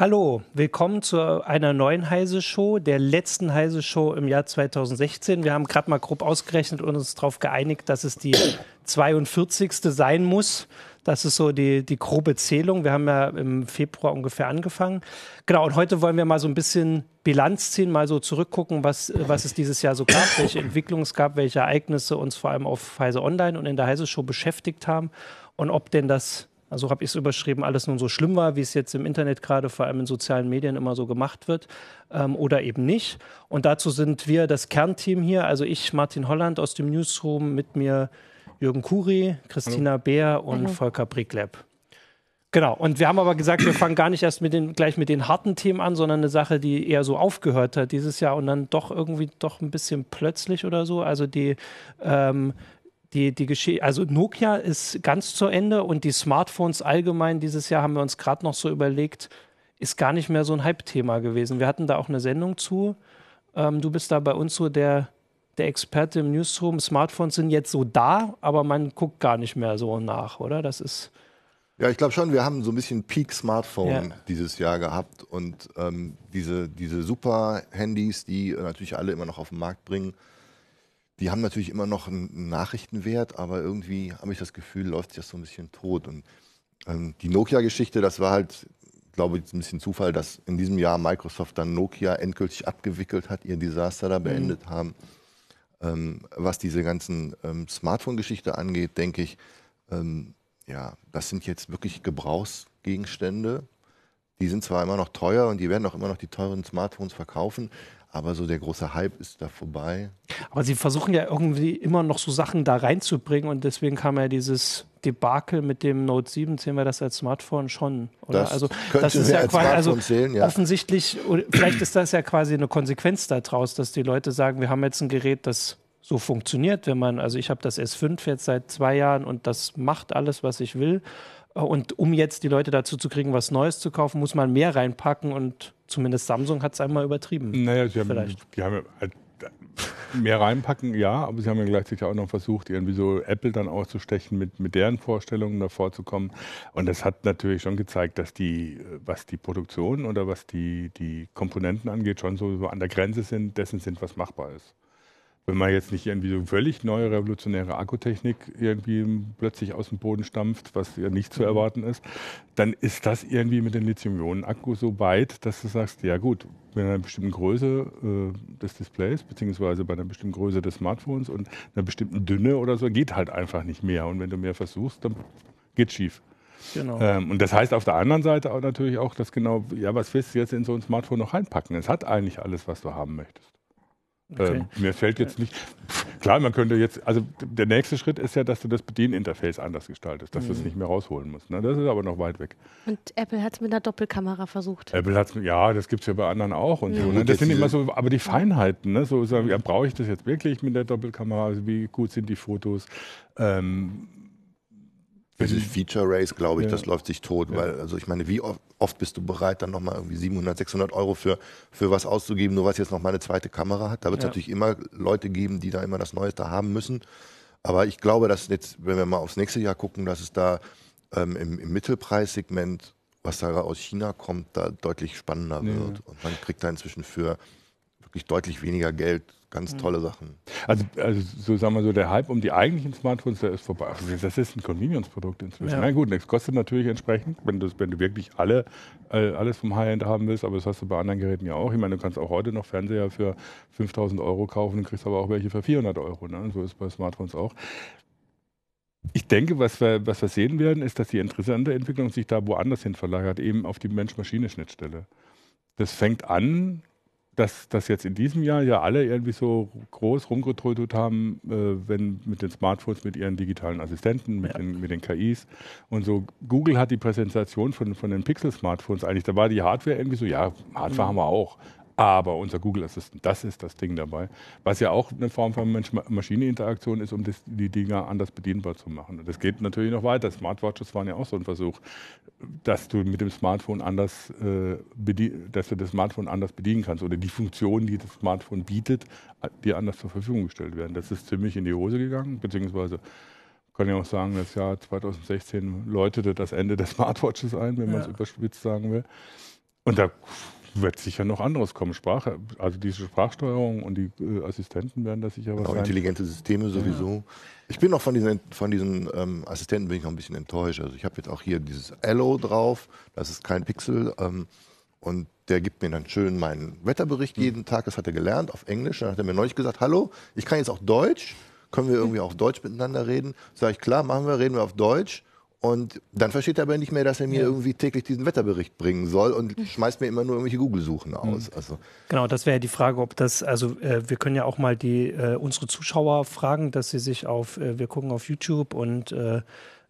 Hallo, willkommen zu einer neuen Heise-Show, der letzten Heise-Show im Jahr 2016. Wir haben gerade mal grob ausgerechnet und uns darauf geeinigt, dass es die 42. sein muss. Das ist so die, die grobe Zählung. Wir haben ja im Februar ungefähr angefangen. Genau, und heute wollen wir mal so ein bisschen Bilanz ziehen, mal so zurückgucken, was, was es dieses Jahr so gab, welche Entwicklungen es gab, welche Ereignisse uns vor allem auf Heise Online und in der Heise-Show beschäftigt haben und ob denn das also habe ich es überschrieben, alles nun so schlimm war, wie es jetzt im Internet gerade, vor allem in sozialen Medien immer so gemacht wird ähm, oder eben nicht. Und dazu sind wir das Kernteam hier, also ich, Martin Holland aus dem Newsroom, mit mir Jürgen Kuri, Christina Hallo. Beer und Hallo. Volker Brickleb. Genau, und wir haben aber gesagt, wir fangen gar nicht erst mit den, gleich mit den harten Themen an, sondern eine Sache, die eher so aufgehört hat dieses Jahr und dann doch irgendwie doch ein bisschen plötzlich oder so. Also die ähm, die, die Geschichte, also Nokia ist ganz zu Ende und die Smartphones allgemein dieses Jahr haben wir uns gerade noch so überlegt, ist gar nicht mehr so ein Hype-Thema gewesen. Wir hatten da auch eine Sendung zu. Ähm, du bist da bei uns so der, der Experte im Newsroom. Smartphones sind jetzt so da, aber man guckt gar nicht mehr so nach, oder? Das ist. Ja, ich glaube schon, wir haben so ein bisschen Peak-Smartphone ja. dieses Jahr gehabt und ähm, diese, diese super Handys, die natürlich alle immer noch auf den Markt bringen, die haben natürlich immer noch einen Nachrichtenwert, aber irgendwie habe ich das Gefühl, läuft sich das so ein bisschen tot. Und ähm, die Nokia-Geschichte, das war halt, glaube ich, ein bisschen Zufall, dass in diesem Jahr Microsoft dann Nokia endgültig abgewickelt hat, ihr Desaster da mhm. beendet mhm. haben. Ähm, was diese ganzen ähm, Smartphone-Geschichte angeht, denke ich, ähm, ja, das sind jetzt wirklich Gebrauchsgegenstände. Die sind zwar immer noch teuer und die werden auch immer noch die teuren Smartphones verkaufen, aber so der große Hype ist da vorbei. Aber sie versuchen ja irgendwie immer noch so Sachen da reinzubringen und deswegen kam ja dieses Debakel mit dem Note 7, sehen wir das als Smartphone schon. Oder? Das also das ist ja quasi also zählen, ja. offensichtlich, vielleicht ist das ja quasi eine Konsequenz daraus, dass die Leute sagen, wir haben jetzt ein Gerät, das so funktioniert, wenn man, also ich habe das S5 jetzt seit zwei Jahren und das macht alles, was ich will. Und um jetzt die Leute dazu zu kriegen, was Neues zu kaufen, muss man mehr reinpacken und zumindest Samsung hat es einmal übertrieben. Naja, sie haben, Vielleicht. die haben halt mehr reinpacken, ja, aber sie haben ja gleichzeitig auch noch versucht, irgendwie so Apple dann auszustechen, mit, mit deren Vorstellungen davor zu kommen. Und das hat natürlich schon gezeigt, dass die, was die Produktion oder was die, die Komponenten angeht, schon so, so an der Grenze sind, dessen sind, was machbar ist wenn man jetzt nicht irgendwie so völlig neue revolutionäre Akkutechnik irgendwie plötzlich aus dem Boden stampft, was ja nicht zu mhm. erwarten ist, dann ist das irgendwie mit den Lithium-Ionen-Akkus so weit, dass du sagst, ja gut, bei einer bestimmten Größe äh, des Displays, beziehungsweise bei einer bestimmten Größe des Smartphones und einer bestimmten Dünne oder so, geht halt einfach nicht mehr. Und wenn du mehr versuchst, dann geht schief. Genau. Ähm, und das heißt auf der anderen Seite auch natürlich auch, dass genau, ja, was willst du jetzt in so ein Smartphone noch reinpacken? Es hat eigentlich alles, was du haben möchtest. Okay. Ähm, mir fällt jetzt nicht. Klar, man könnte jetzt, also der nächste Schritt ist ja, dass du das Bedieninterface anders gestaltest, dass mhm. du es mhm. nicht mehr rausholen musst. Ne? Das ist aber noch weit weg. Und Apple hat es mit einer Doppelkamera versucht. Apple hat es, ja, das gibt es ja bei anderen auch und ja. so. Ne? Das sind immer so, aber die Feinheiten, ne? so, so ja, brauche ich das jetzt wirklich mit der Doppelkamera? Also wie gut sind die Fotos? Ähm, für die Feature Race, glaube ich, ja. das läuft sich tot, ja. weil, also ich meine, wie oft bist du bereit, dann nochmal irgendwie 700, 600 Euro für, für was auszugeben, nur was jetzt noch mal eine zweite Kamera hat? Da wird es ja. natürlich immer Leute geben, die da immer das Neueste haben müssen. Aber ich glaube, dass jetzt, wenn wir mal aufs nächste Jahr gucken, dass es da ähm, im, im Mittelpreissegment, was da aus China kommt, da deutlich spannender wird. Und man kriegt da inzwischen für wirklich deutlich weniger Geld ganz mhm. tolle Sachen. Also, also so sagen wir so, der Hype um die eigentlichen Smartphones, der ist vorbei. Also das ist ein Convenience-Produkt inzwischen. Ja. Na gut, das kostet natürlich entsprechend, wenn, das, wenn du wirklich alle, äh, alles vom High-End haben willst, aber das hast du bei anderen Geräten ja auch. Ich meine, du kannst auch heute noch Fernseher für 5000 Euro kaufen und kriegst aber auch welche für 400 Euro. Ne? So ist es bei Smartphones auch. Ich denke, was wir, was wir sehen werden, ist, dass die interessante Entwicklung sich da woanders hin verlagert, eben auf die Mensch-Maschine-Schnittstelle. Das fängt an dass, dass jetzt in diesem Jahr ja alle irgendwie so groß rumgetrödelt haben, äh, wenn mit den Smartphones, mit ihren digitalen Assistenten, mit, ja. den, mit den KIs und so. Google hat die Präsentation von, von den Pixel-Smartphones eigentlich, da war die Hardware irgendwie so, ja, Hardware mhm. haben wir auch. Aber unser Google Assistant, das ist das Ding dabei. Was ja auch eine Form von Mensch-Maschine-Interaktion ist, um das, die Dinger anders bedienbar zu machen. Und das geht natürlich noch weiter. Smartwatches waren ja auch so ein Versuch, dass du mit dem Smartphone anders, äh, dass du das Smartphone anders bedienen kannst oder die Funktionen, die das Smartphone bietet, dir anders zur Verfügung gestellt werden. Das ist ziemlich in die Hose gegangen, beziehungsweise kann ich auch sagen, das Jahr 2016 läutete das Ende der Smartwatches ein, wenn man es überspitzt sagen will. Und da wird sicher noch anderes kommen. Sprache, also diese Sprachsteuerung und die äh, Assistenten werden da sicher was Genau, sein. intelligente Systeme sowieso. Ich bin noch von diesen, von diesen ähm, Assistenten bin ich noch ein bisschen enttäuscht. Also ich habe jetzt auch hier dieses Allo drauf, das ist kein Pixel ähm, und der gibt mir dann schön meinen Wetterbericht jeden Tag, das hat er gelernt auf Englisch. Dann hat er mir neulich gesagt, hallo, ich kann jetzt auch Deutsch, können wir irgendwie auch Deutsch miteinander reden? Sag ich, klar, machen wir, reden wir auf Deutsch. Und dann versteht er aber nicht mehr, dass er mir irgendwie täglich diesen Wetterbericht bringen soll und schmeißt mir immer nur irgendwelche Google-Suchen aus. Also Genau, das wäre ja die Frage, ob das, also äh, wir können ja auch mal die äh, unsere Zuschauer fragen, dass sie sich auf, äh, wir gucken auf YouTube und äh,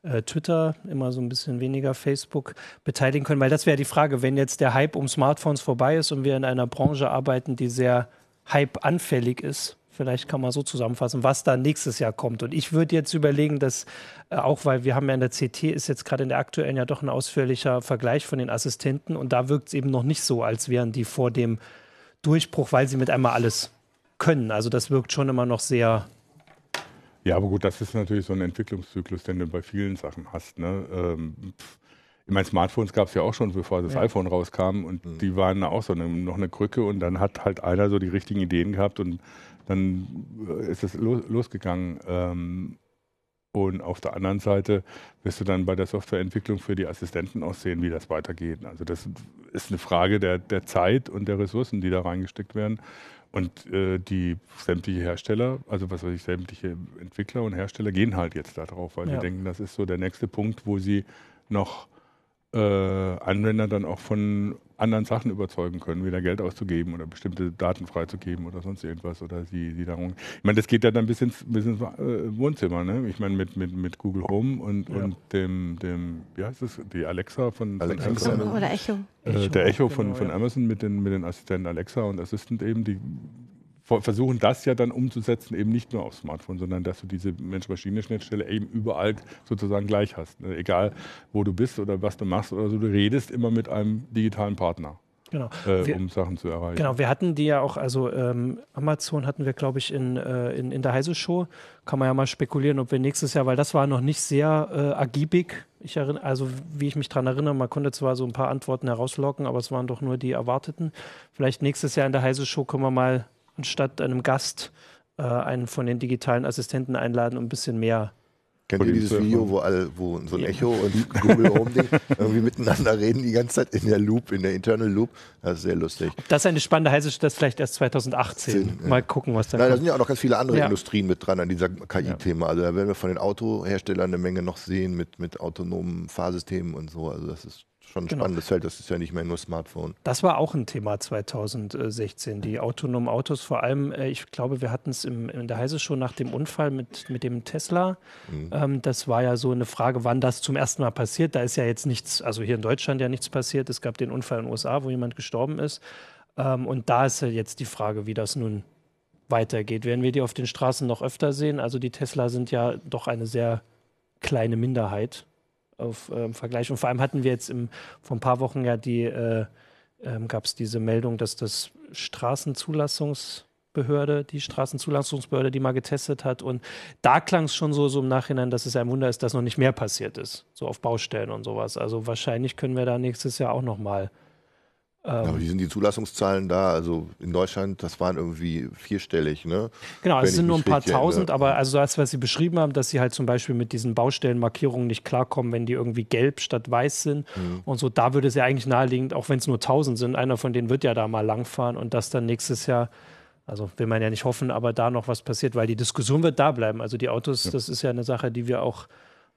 äh, Twitter, immer so ein bisschen weniger Facebook, beteiligen können, weil das wäre die Frage, wenn jetzt der Hype um Smartphones vorbei ist und wir in einer Branche arbeiten, die sehr Hype-anfällig ist, vielleicht kann man so zusammenfassen, was da nächstes Jahr kommt. Und ich würde jetzt überlegen, dass äh, auch, weil wir haben ja in der CT, ist jetzt gerade in der aktuellen ja doch ein ausführlicher Vergleich von den Assistenten und da wirkt es eben noch nicht so, als wären die vor dem Durchbruch, weil sie mit einmal alles können. Also das wirkt schon immer noch sehr Ja, aber gut, das ist natürlich so ein Entwicklungszyklus, den du bei vielen Sachen hast. Ne? Ähm, ich meine, Smartphones gab es ja auch schon, bevor das Ja. iPhone rauskam und die waren auch so eine, noch eine Krücke und dann hat halt einer so die richtigen Ideen gehabt und dann äh, ist es los, losgegangen. Ähm, und auf der anderen Seite wirst du dann bei der Softwareentwicklung für die Assistenten auch sehen, wie das weitergeht. Also das ist eine Frage der, der Zeit und der Ressourcen, die da reingesteckt werden. Und äh, die sämtliche Hersteller, also was weiß ich, sämtliche Entwickler und Hersteller gehen halt jetzt da drauf, weil Ja. sie denken, das ist so der nächste Punkt, wo sie noch äh, Anwender dann auch von anderen Sachen überzeugen können, wieder Geld auszugeben oder bestimmte Daten freizugeben oder sonst irgendwas oder sie, sie darum. Ich meine, das geht ja dann bis ins, bis ins äh, Wohnzimmer, ne? Ich meine, mit, mit, mit Google Home und, Ja. und dem, dem, wie heißt es, die Alexa von, Alexa von Amazon. Oder Echo. Äh, der Echo von, genau, von. Amazon mit den, mit den Assistenten Alexa und Assistant eben, die versuchen das ja dann umzusetzen, eben nicht nur aufs Smartphone, sondern dass du diese Mensch-Maschine-Schnittstelle eben überall sozusagen gleich hast. Ne? Egal, wo du bist oder was du machst oder so, du redest immer mit einem digitalen Partner, Genau. äh, Wir- um Sachen zu erreichen. Genau, wir hatten die ja auch, also ähm, Amazon hatten wir, glaube ich, in, äh, in, in der Heise Show. Kann man ja mal spekulieren, ob wir nächstes Jahr, weil das war noch nicht sehr äh, ergiebig. Ich erinnere, also wie ich mich daran erinnere, man konnte zwar so ein paar Antworten herauslocken, aber es waren doch nur die erwarteten. Vielleicht nächstes Jahr in der Heise Show können wir mal anstatt einem Gast äh, einen von den digitalen Assistenten einladen, um ein bisschen mehr. Kennt ihr dieses Video, wo, alle, wo so ein Ja. Echo und Google Home Ding irgendwie miteinander reden die ganze Zeit in der Loop, in der Internal Loop? Das ist sehr lustig. Das ist eine spannende Show, das vielleicht erst 2018. Zehn, ja. Mal gucken, was da Nein, da kommt. sind ja auch noch ganz viele andere Ja. Industrien mit dran an dieser KI-Thema. Also da werden wir von den Autoherstellern eine Menge noch sehen mit, mit autonomen Fahrsystemen und so. Also das ist schon ein Genau. spannendes Feld. Das ist ja nicht mehr nur Smartphone. Das war auch ein Thema 2016, die autonomen Autos. Vor allem, äh, ich glaube, wir hatten es in der Heise schon nach dem Unfall mit, mit dem Tesla. Ähm, das war ja so eine Frage, wann das zum ersten Mal passiert. Da ist ja jetzt nichts, also hier in Deutschland ja nichts passiert. Es gab den Unfall in den USA, wo jemand gestorben ist. Ähm, und da ist ja jetzt die Frage, wie das nun weitergeht. Werden wir die auf den Straßen noch öfter sehen? Also die Tesla sind ja doch eine sehr kleine Minderheit auf, äh, im Vergleich. Und vor allem hatten wir jetzt im, vor ein paar Wochen ja die, äh, ähm, gab es diese Meldung, dass das Straßenzulassungsbehörde, die Straßenzulassungsbehörde, die mal getestet hat. Und da klang es schon so, so im Nachhinein, dass es ein Wunder ist, dass noch nicht mehr passiert ist. So auf Baustellen und sowas. Also wahrscheinlich können wir da nächstes Jahr auch noch mal. Aber Ähm, wie sind die Zulassungszahlen da? Also in Deutschland, das waren irgendwie vierstellig, ne? genau, wenn es sind nur ein paar tausend, aber also das, was Sie beschrieben haben, dass Sie halt zum Beispiel mit diesen Baustellenmarkierungen nicht klarkommen, wenn die irgendwie gelb statt weiß sind Mhm. und so, da würde es ja eigentlich naheliegend, auch wenn es nur tausend sind, einer von denen wird ja da mal langfahren und das dann nächstes Jahr, also will man ja nicht hoffen, aber da noch was passiert, weil die Diskussion wird da bleiben. Also die Autos, das ist ja eine Sache, die wir auch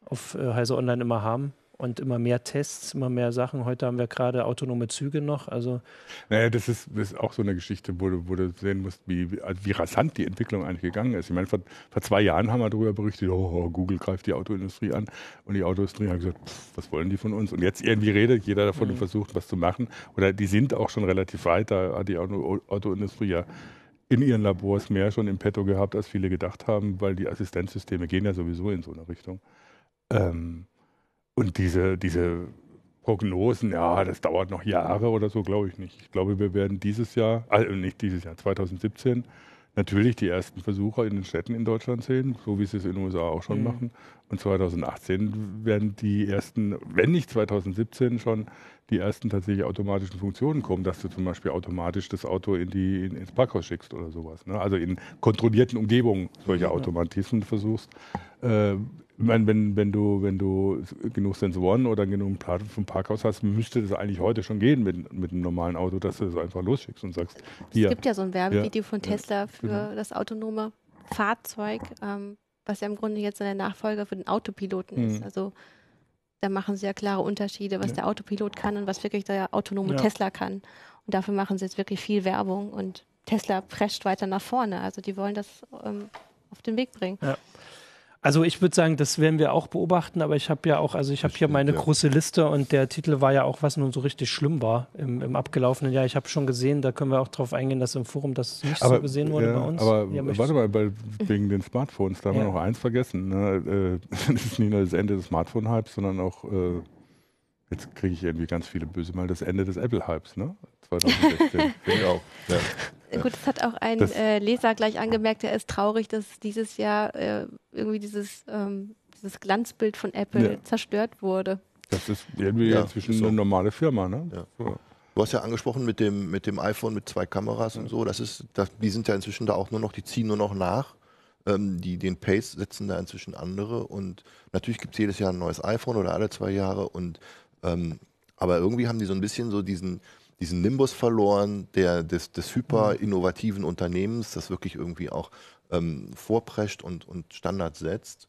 auf äh, Heise Online immer haben und immer mehr Tests, immer mehr Sachen. Heute haben wir gerade autonome Züge noch, also Naja, das ist, das ist auch so eine Geschichte, wo du, wo du sehen musst, wie, wie, rasant die Entwicklung eigentlich gegangen ist. Ich meine, vor, vor zwei Jahren haben wir darüber berichtet, oh, Google greift die Autoindustrie an und die Autoindustrie hat gesagt, pff, was wollen die von uns? Und jetzt irgendwie redet jeder davon und versucht, was zu machen. Oder die sind auch schon relativ weit, da hat die Auto, Autoindustrie ja in ihren Labors mehr schon im Petto gehabt, als viele gedacht haben, weil die Assistenzsysteme gehen ja sowieso in so eine Richtung. Ähm, und diese, diese Prognosen, ja, das dauert noch Jahre oder so, glaube ich nicht. Ich glaube, wir werden dieses Jahr, also nicht dieses Jahr, 2017, natürlich die ersten Versuche in den Städten in Deutschland sehen, so wie sie es in den USA auch schon mhm. machen. Und 2018 werden die ersten, wenn nicht 2017 schon, die ersten tatsächlich automatischen Funktionen kommen, dass du zum Beispiel automatisch das Auto in die, in, ins Parkhaus schickst oder sowas. Ne? Also in kontrollierten Umgebungen solche Automatismen versuchst. Äh, meine, wenn, wenn, du, wenn du genug Sensoren oder genug Platten vom Parkhaus hast, müsste das eigentlich heute schon gehen mit, mit einem normalen Auto, dass du das einfach losschickst und sagst, hier. Es gibt ja so ein Werbevideo ja, von Tesla für genau. das autonome Fahrzeug, ähm, was ja im Grunde jetzt der Nachfolger für den Autopiloten mhm. ist. Also da machen sie ja klare Unterschiede, was ja. der Autopilot kann und was wirklich der autonome ja. Tesla kann. Und dafür machen sie jetzt wirklich viel Werbung und Tesla prescht weiter nach vorne. Also die wollen das ähm, auf den Weg bringen. Ja. Also ich würde sagen, das werden wir auch beobachten, aber ich habe ja auch, also ich habe hier meine ja. große Liste und der Titel war ja auch, was nun so richtig schlimm war im, im abgelaufenen Jahr. Ich habe schon gesehen, da können wir auch darauf eingehen, dass im Forum das nicht aber, so gesehen wurde ja, bei uns. Aber ja, warte mal, bei, wegen den Smartphones, da haben wir noch eins vergessen. Ne? Äh, das ist nicht nur das Ende des Smartphone-Hypes, sondern auch äh, Jetzt kriege ich irgendwie ganz viele böse Mal das Ende des Apple-Hypes, ne? 2016. ich auch. Ja. Gut, das hat auch ein äh, Leser gleich angemerkt, er ist traurig, dass dieses Jahr äh, irgendwie dieses, ähm, dieses Glanzbild von Apple ja. zerstört wurde. Das ist irgendwie ja, inzwischen so. eine normale Firma, ne? Ja. So. Du hast ja angesprochen mit dem, mit dem iPhone mit zwei Kameras und so. Das ist, das, die sind ja inzwischen da auch nur noch, die ziehen nur noch nach. Ähm, die, den Pace setzen da inzwischen andere. Und natürlich gibt es jedes Jahr ein neues iPhone oder alle zwei Jahre. Und ähm, aber irgendwie haben die so ein bisschen so diesen, diesen Nimbus verloren, der des, des hyper innovativen Unternehmens, das wirklich irgendwie auch ähm, vorprescht und, und Standards setzt.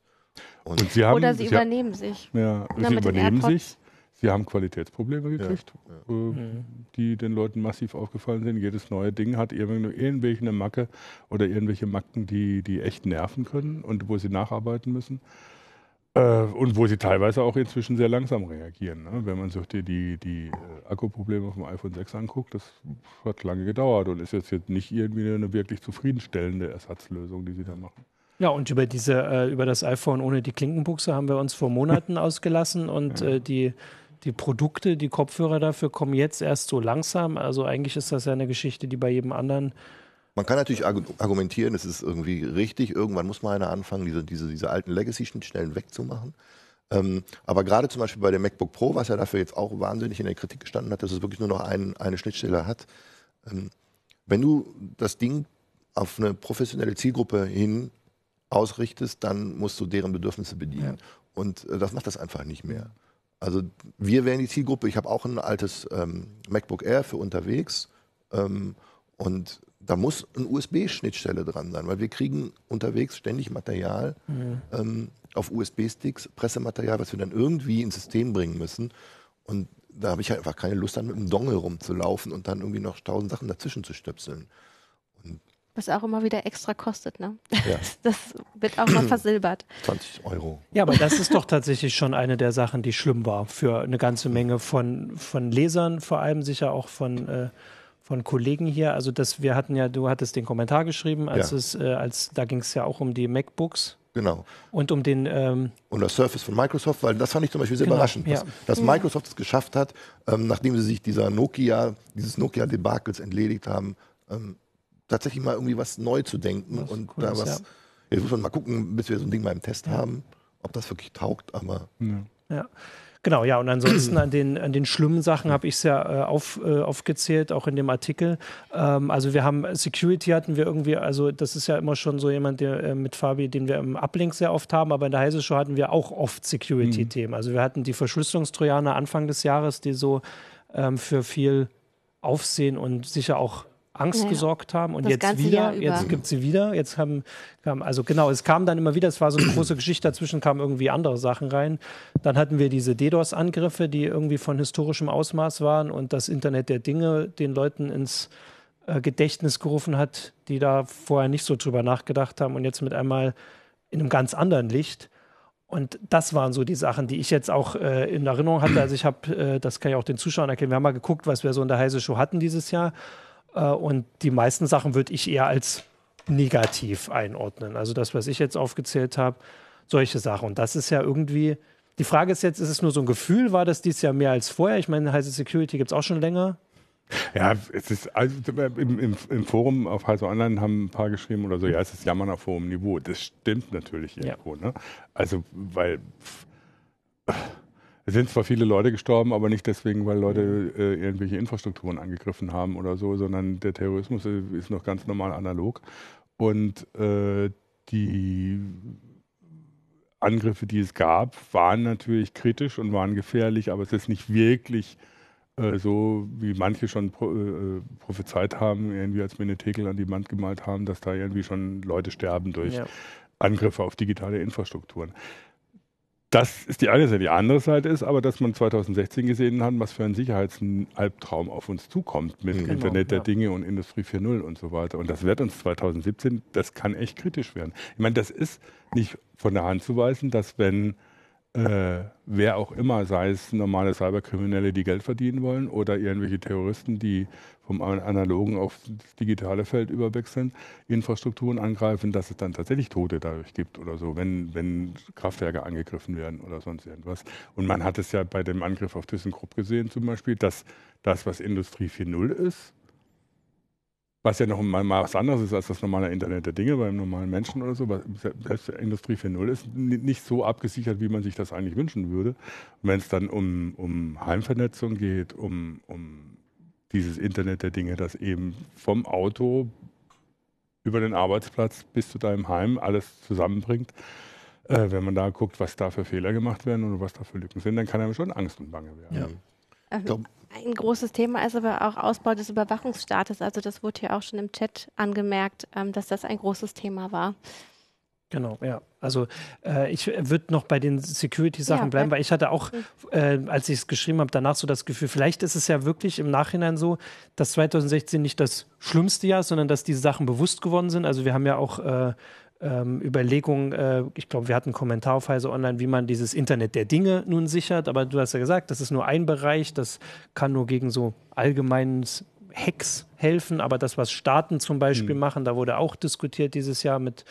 Und und sie haben, Oder sie, sie übernehmen sich. Ja, Na, sie übernehmen sich. Sie haben Qualitätsprobleme gekriegt, ja, ja. Äh, mhm. die den Leuten massiv aufgefallen sind. Jedes neue Ding hat irgendwelche eine Macke oder irgendwelche Macken, die, die echt nerven können und wo sie nacharbeiten müssen. Äh, und wo sie teilweise auch inzwischen sehr langsam reagieren. Ne? Wenn man sich die, die, die äh, Akkuprobleme vom iPhone 6 anguckt, das hat lange gedauert und ist jetzt, jetzt nicht irgendwie eine wirklich zufriedenstellende Ersatzlösung, die sie da machen. Ja, und über diese, äh, über das iPhone ohne die Klinkenbuchse haben wir uns vor Monaten ausgelassen und ja. äh, die, die Produkte, die Kopfhörer dafür kommen jetzt erst so langsam. Also eigentlich ist das ja eine Geschichte, die bei jedem anderen man kann natürlich argumentieren, es ist irgendwie richtig, irgendwann muss man einer anfangen, diese, diese, diese alten Legacy-Schnittstellen wegzumachen. Ähm, aber gerade zum Beispiel bei dem MacBook Pro, was ja dafür jetzt auch wahnsinnig in der Kritik gestanden hat, dass es wirklich nur noch ein, eine Schnittstelle hat. Ähm, wenn du das Ding auf eine professionelle Zielgruppe hin ausrichtest, dann musst du deren Bedürfnisse bedienen. Ja. Und äh, das macht das einfach nicht mehr. Also wir wären die Zielgruppe. Ich habe auch ein altes ähm, MacBook Air für unterwegs. Ähm, und da muss eine USB-Schnittstelle dran sein, weil wir kriegen unterwegs ständig Material mhm. ähm, auf USB-Sticks, Pressematerial, was wir dann irgendwie ins System bringen müssen. Und da habe ich halt einfach keine Lust, dann mit dem Dongle rumzulaufen und dann irgendwie noch tausend Sachen dazwischen zu stöpseln. Und was auch immer wieder extra kostet, ne? Ja. Das wird auch mal versilbert. 20 Euro. Ja, aber das ist doch tatsächlich schon eine der Sachen, die schlimm war für eine ganze Menge von, von Lesern, vor allem sicher auch von äh, von Kollegen hier. Also dass wir hatten ja, du hattest den Kommentar geschrieben, als ja. es, äh, als da ging es ja auch um die MacBooks. Genau. Und um den ähm und das Surface von Microsoft, weil das fand ich zum Beispiel sehr genau, überraschend, dass, ja. dass Microsoft es geschafft hat, ähm, nachdem sie sich dieser Nokia, dieses Nokia-Debakels entledigt haben, ähm, tatsächlich mal irgendwie was neu zu denken was und da was. Ja. Jetzt muss man mal gucken, bis wir so ein Ding mal im Test haben, ob das wirklich taugt, aber. Ja. Genau, ja, und ansonsten an den, an den schlimmen Sachen habe ich es ja äh, auf, äh, aufgezählt, auch in dem Artikel. Ähm, also wir haben Security hatten wir irgendwie, also das ist ja immer schon so jemand, der äh, mit Fabi, den wir im Uplink sehr oft haben, aber in der Heise Show hatten wir auch oft Security-Themen. Mhm. Also wir hatten die Verschlüsselungstrojaner Anfang des Jahres, die so ähm, für viel Aufsehen und sicher auch Angst ja, gesorgt haben. Und jetzt wieder, jetzt gibt sie wieder. Jetzt haben, also genau, es kam dann immer wieder, es war so eine große Geschichte, dazwischen kamen irgendwie andere Sachen rein. Dann hatten wir diese DDoS-Angriffe, die irgendwie von historischem Ausmaß waren und das Internet der Dinge den Leuten ins äh, Gedächtnis gerufen hat, die da vorher nicht so drüber nachgedacht haben und jetzt mit einmal in einem ganz anderen Licht. Und das waren so die Sachen, die ich jetzt auch äh, in Erinnerung hatte. Also ich habe, äh, das kann ich auch den Zuschauern erkennen, wir haben mal geguckt, was wir so in der Heise Show hatten dieses Jahr. Äh, und die meisten Sachen würde ich eher als negativ einordnen. Also das, was ich jetzt aufgezählt habe, solche Sachen. Und das ist ja irgendwie, die Frage ist jetzt, ist es nur so ein Gefühl, war das dieses Jahr mehr als vorher? Ich meine, heiße Security gibt es auch schon länger. Ja, es ist also im, im, im Forum auf Heise Online haben ein paar geschrieben oder so, ja, es ist Jammern auf hohem Niveau. Das stimmt natürlich irgendwo. Ja. Ne? Also, weil es sind zwar viele Leute gestorben, aber nicht deswegen, weil Leute äh, irgendwelche Infrastrukturen angegriffen haben oder so, sondern der Terrorismus ist noch ganz normal analog. Und äh, die Angriffe, die es gab, waren natürlich kritisch und waren gefährlich, aber es ist nicht wirklich äh, so, wie manche schon pro, äh, prophezeit haben, irgendwie als Menetekel an die Wand gemalt haben, dass da irgendwie schon Leute sterben durch ja. Angriffe auf digitale Infrastrukturen. Das ist die eine Seite. Die andere Seite ist aber, dass man 2016 gesehen hat, was für ein Sicherheitsalbtraum auf uns zukommt mit genau, Internet der ja. Dinge und Industrie 4.0 und so weiter. Und das wird uns 2017, das kann echt kritisch werden. Ich meine, das ist nicht von der Hand zu weisen, dass wenn äh, wer auch immer, sei es normale Cyberkriminelle, die Geld verdienen wollen oder irgendwelche Terroristen, die vom analogen auf das digitale Feld überwechseln, Infrastrukturen angreifen, dass es dann tatsächlich Tote dadurch gibt oder so, wenn, wenn Kraftwerke angegriffen werden oder sonst irgendwas. Und man hat es ja bei dem Angriff auf ThyssenKrupp gesehen zum Beispiel, dass das, was Industrie 4.0 ist, was ja noch mal was anderes ist als das normale Internet der Dinge beim normalen Menschen oder so. Selbst Industrie 4.0 ist nicht so abgesichert, wie man sich das eigentlich wünschen würde. wenn es dann um, um Heimvernetzung geht, um, um dieses Internet der Dinge, das eben vom Auto über den Arbeitsplatz bis zu deinem Heim alles zusammenbringt, äh, wenn man da guckt, was da für Fehler gemacht werden oder was da für Lücken sind, dann kann einem schon Angst und Bange werden. Ja. Ähm, ein großes Thema ist aber auch Ausbau des Überwachungsstaates. Also das wurde ja auch schon im Chat angemerkt, ähm, dass das ein großes Thema war. Genau, ja. Also äh, ich würde noch bei den Security-Sachen ja, bleiben, weil ich hatte auch, äh, als ich es geschrieben habe, danach so das Gefühl, vielleicht ist es ja wirklich im Nachhinein so, dass 2016 nicht das schlimmste Jahr, sondern dass diese Sachen bewusst geworden sind. Also wir haben ja auch äh, ähm, Überlegungen, äh, ich glaube, wir hatten einen Kommentar auf Heise Online, wie man dieses Internet der Dinge nun sichert, aber du hast ja gesagt, das ist nur ein Bereich, das kann nur gegen so allgemeines Hacks helfen, aber das, was Staaten zum Beispiel mhm. machen, da wurde auch diskutiert dieses Jahr mit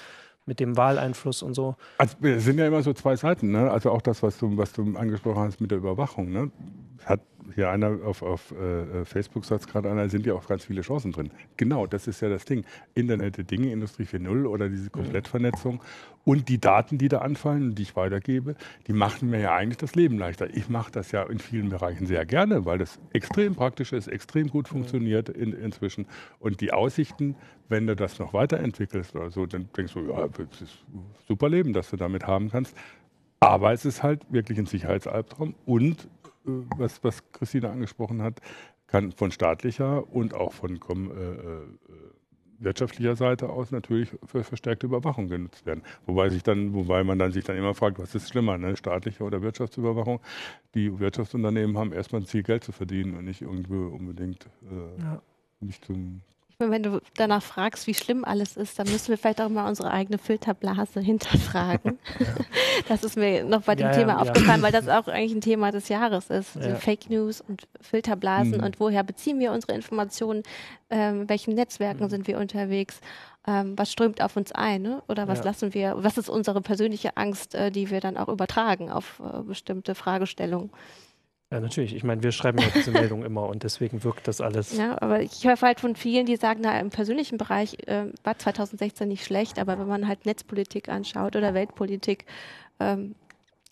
mit dem Wahleinfluss und so. Also es sind ja immer so zwei Seiten, ne? Also auch das, was du, was du angesprochen hast mit der Überwachung, ne? Hat hier einer auf, auf äh, Facebook sagt gerade einer, sind ja auch ganz viele Chancen drin. Genau, das ist ja das Ding. Internet der Dinge, Industrie 4.0 oder diese Komplettvernetzung und die Daten, die da anfallen, die ich weitergebe, die machen mir ja eigentlich das Leben leichter. Ich mache das ja in vielen Bereichen sehr gerne, weil das extrem praktisch ist, extrem gut funktioniert in, inzwischen. Und die Aussichten, wenn du das noch weiterentwickelst oder so, dann denkst du, ja, das ist super Leben, das du damit haben kannst. Aber es ist halt wirklich ein Sicherheitsalbtraum und was, was Christine angesprochen hat, kann von staatlicher und auch von äh, äh, wirtschaftlicher Seite aus natürlich für verstärkte Überwachung genutzt werden. Wobei sich dann, wobei man dann sich dann immer fragt, was ist schlimmer, ne? staatliche oder Wirtschaftsüberwachung? Die Wirtschaftsunternehmen haben erstmal ein Ziel, Geld zu verdienen und nicht irgendwie unbedingt äh, ja. nicht zum wenn du danach fragst, wie schlimm alles ist, dann müssen wir vielleicht auch mal unsere eigene Filterblase hinterfragen. Ja. Das ist mir noch bei dem ja, Thema ja, aufgefallen, weil das auch eigentlich ein Thema des Jahres ist. Also Fake News und Filterblasen mhm. und woher beziehen wir unsere Informationen, ähm, welchen Netzwerken mhm. sind wir unterwegs, ähm, was strömt auf uns ein ne? oder was lassen wir, was ist unsere persönliche Angst, äh, die wir dann auch übertragen auf äh, bestimmte Fragestellungen. Ja, natürlich. Ich meine, wir schreiben ja diese Meldung immer und deswegen wirkt das alles. Ja, aber ich höre halt von vielen, die sagen, na, im persönlichen Bereich äh, war 2016 nicht schlecht, aber wenn man halt Netzpolitik anschaut oder Weltpolitik, ähm,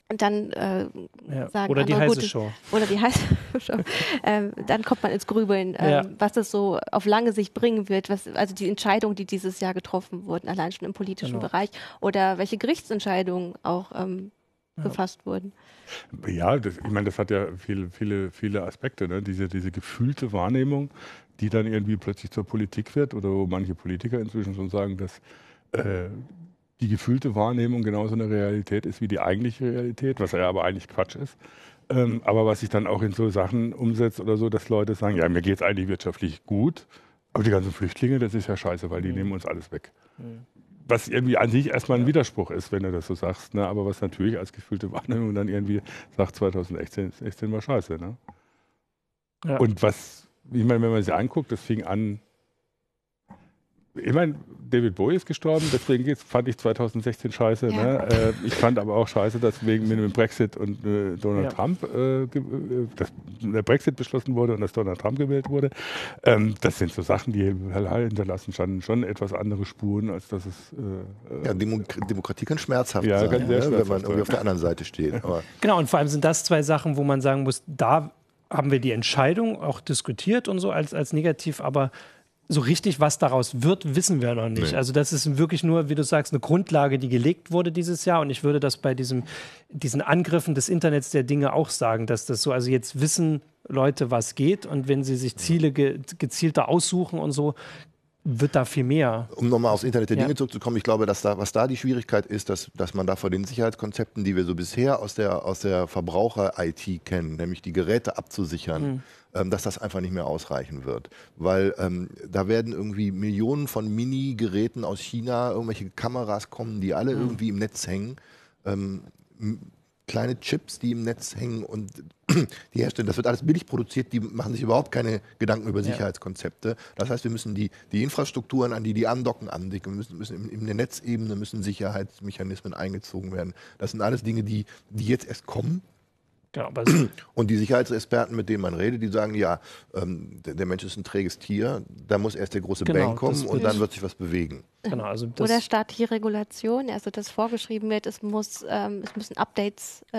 dann äh, ja. sagen oder die heiße gut, Show oder die heiße Show, ähm, dann kommt man ins Grübeln, ähm, ja. was es so auf lange Sicht bringen wird, was also die Entscheidungen, die dieses Jahr getroffen wurden, allein schon im politischen genau. Bereich oder welche Gerichtsentscheidungen auch ähm, gefasst wurden. Ja, das, ich meine, das hat ja viele, viele, viele Aspekte. Ne? Diese, diese gefühlte Wahrnehmung, die dann irgendwie plötzlich zur Politik wird oder wo manche Politiker inzwischen schon sagen, dass äh, die gefühlte Wahrnehmung genauso eine Realität ist wie die eigentliche Realität, was ja aber eigentlich Quatsch ist. Ähm, aber was sich dann auch in so Sachen umsetzt oder so, dass Leute sagen, ja, mir geht es eigentlich wirtschaftlich gut, aber die ganzen Flüchtlinge, das ist ja scheiße, weil die mhm. nehmen uns alles weg. Mhm was irgendwie an sich erstmal ein Widerspruch ist, wenn du das so sagst, ne? aber was natürlich als gefühlte Wahrnehmung dann irgendwie sagt, 2016 16 war scheiße. Ne? Ja. Und was, ich meine, wenn man sich anguckt, das fing an, ich meine, David Bowie ist gestorben, deswegen geht's, fand ich 2016 scheiße. Ja. Ne? Äh, ich fand aber auch scheiße, dass wegen mit dem Brexit und äh, Donald ja. Trump, äh, äh, dass der Brexit beschlossen wurde und dass Donald Trump gewählt wurde. Ähm, das sind so Sachen, die hinterlassen schon, schon etwas andere Spuren, als dass es. Äh, ja, Demo Demokratie kann schmerzhaft ja, sein, kann ne? wenn man irgendwie auf der anderen Seite steht. Aber genau, und vor allem sind das zwei Sachen, wo man sagen muss, da haben wir die Entscheidung auch diskutiert und so als, als negativ, aber so richtig, was daraus wird, wissen wir noch nicht. Nee. Also das ist wirklich nur, wie du sagst, eine Grundlage, die gelegt wurde dieses Jahr. Und ich würde das bei diesem, diesen Angriffen des Internets der Dinge auch sagen, dass das so, also jetzt wissen Leute, was geht. Und wenn sie sich Ziele ge gezielter aussuchen und so, wird da viel mehr. Um nochmal aufs Internet der Dinge zurückzukommen, ich glaube, dass da, was da die Schwierigkeit ist, dass, dass man da vor den Sicherheitskonzepten, die wir so bisher aus der, aus der Verbraucher-IT kennen, nämlich die Geräte abzusichern, mhm. ähm, dass das einfach nicht mehr ausreichen wird. Weil ähm, da werden irgendwie Millionen von Mini-Geräten aus China, irgendwelche Kameras kommen, die alle mhm. irgendwie im Netz hängen. Ähm, kleine Chips, die im Netz hängen und die herstellen. Das wird alles billig produziert, die machen sich überhaupt keine Gedanken über Sicherheitskonzepte. Das heißt, wir müssen die, die Infrastrukturen, an die die andocken, andicken. Wir müssen, müssen in, der Netzebene müssen Sicherheitsmechanismen eingezogen werden. Das sind alles Dinge, die, die jetzt erst kommen Genau, und die Sicherheitsexperten, mit denen man redet, die sagen, ja, ähm, der, der, Mensch ist ein träges Tier, da muss erst der große genau, Bang kommen und dann wird sich was bewegen. Genau, also Oder staatliche Regulation, also dass vorgeschrieben wird, es, muss, ähm, es müssen Updates äh,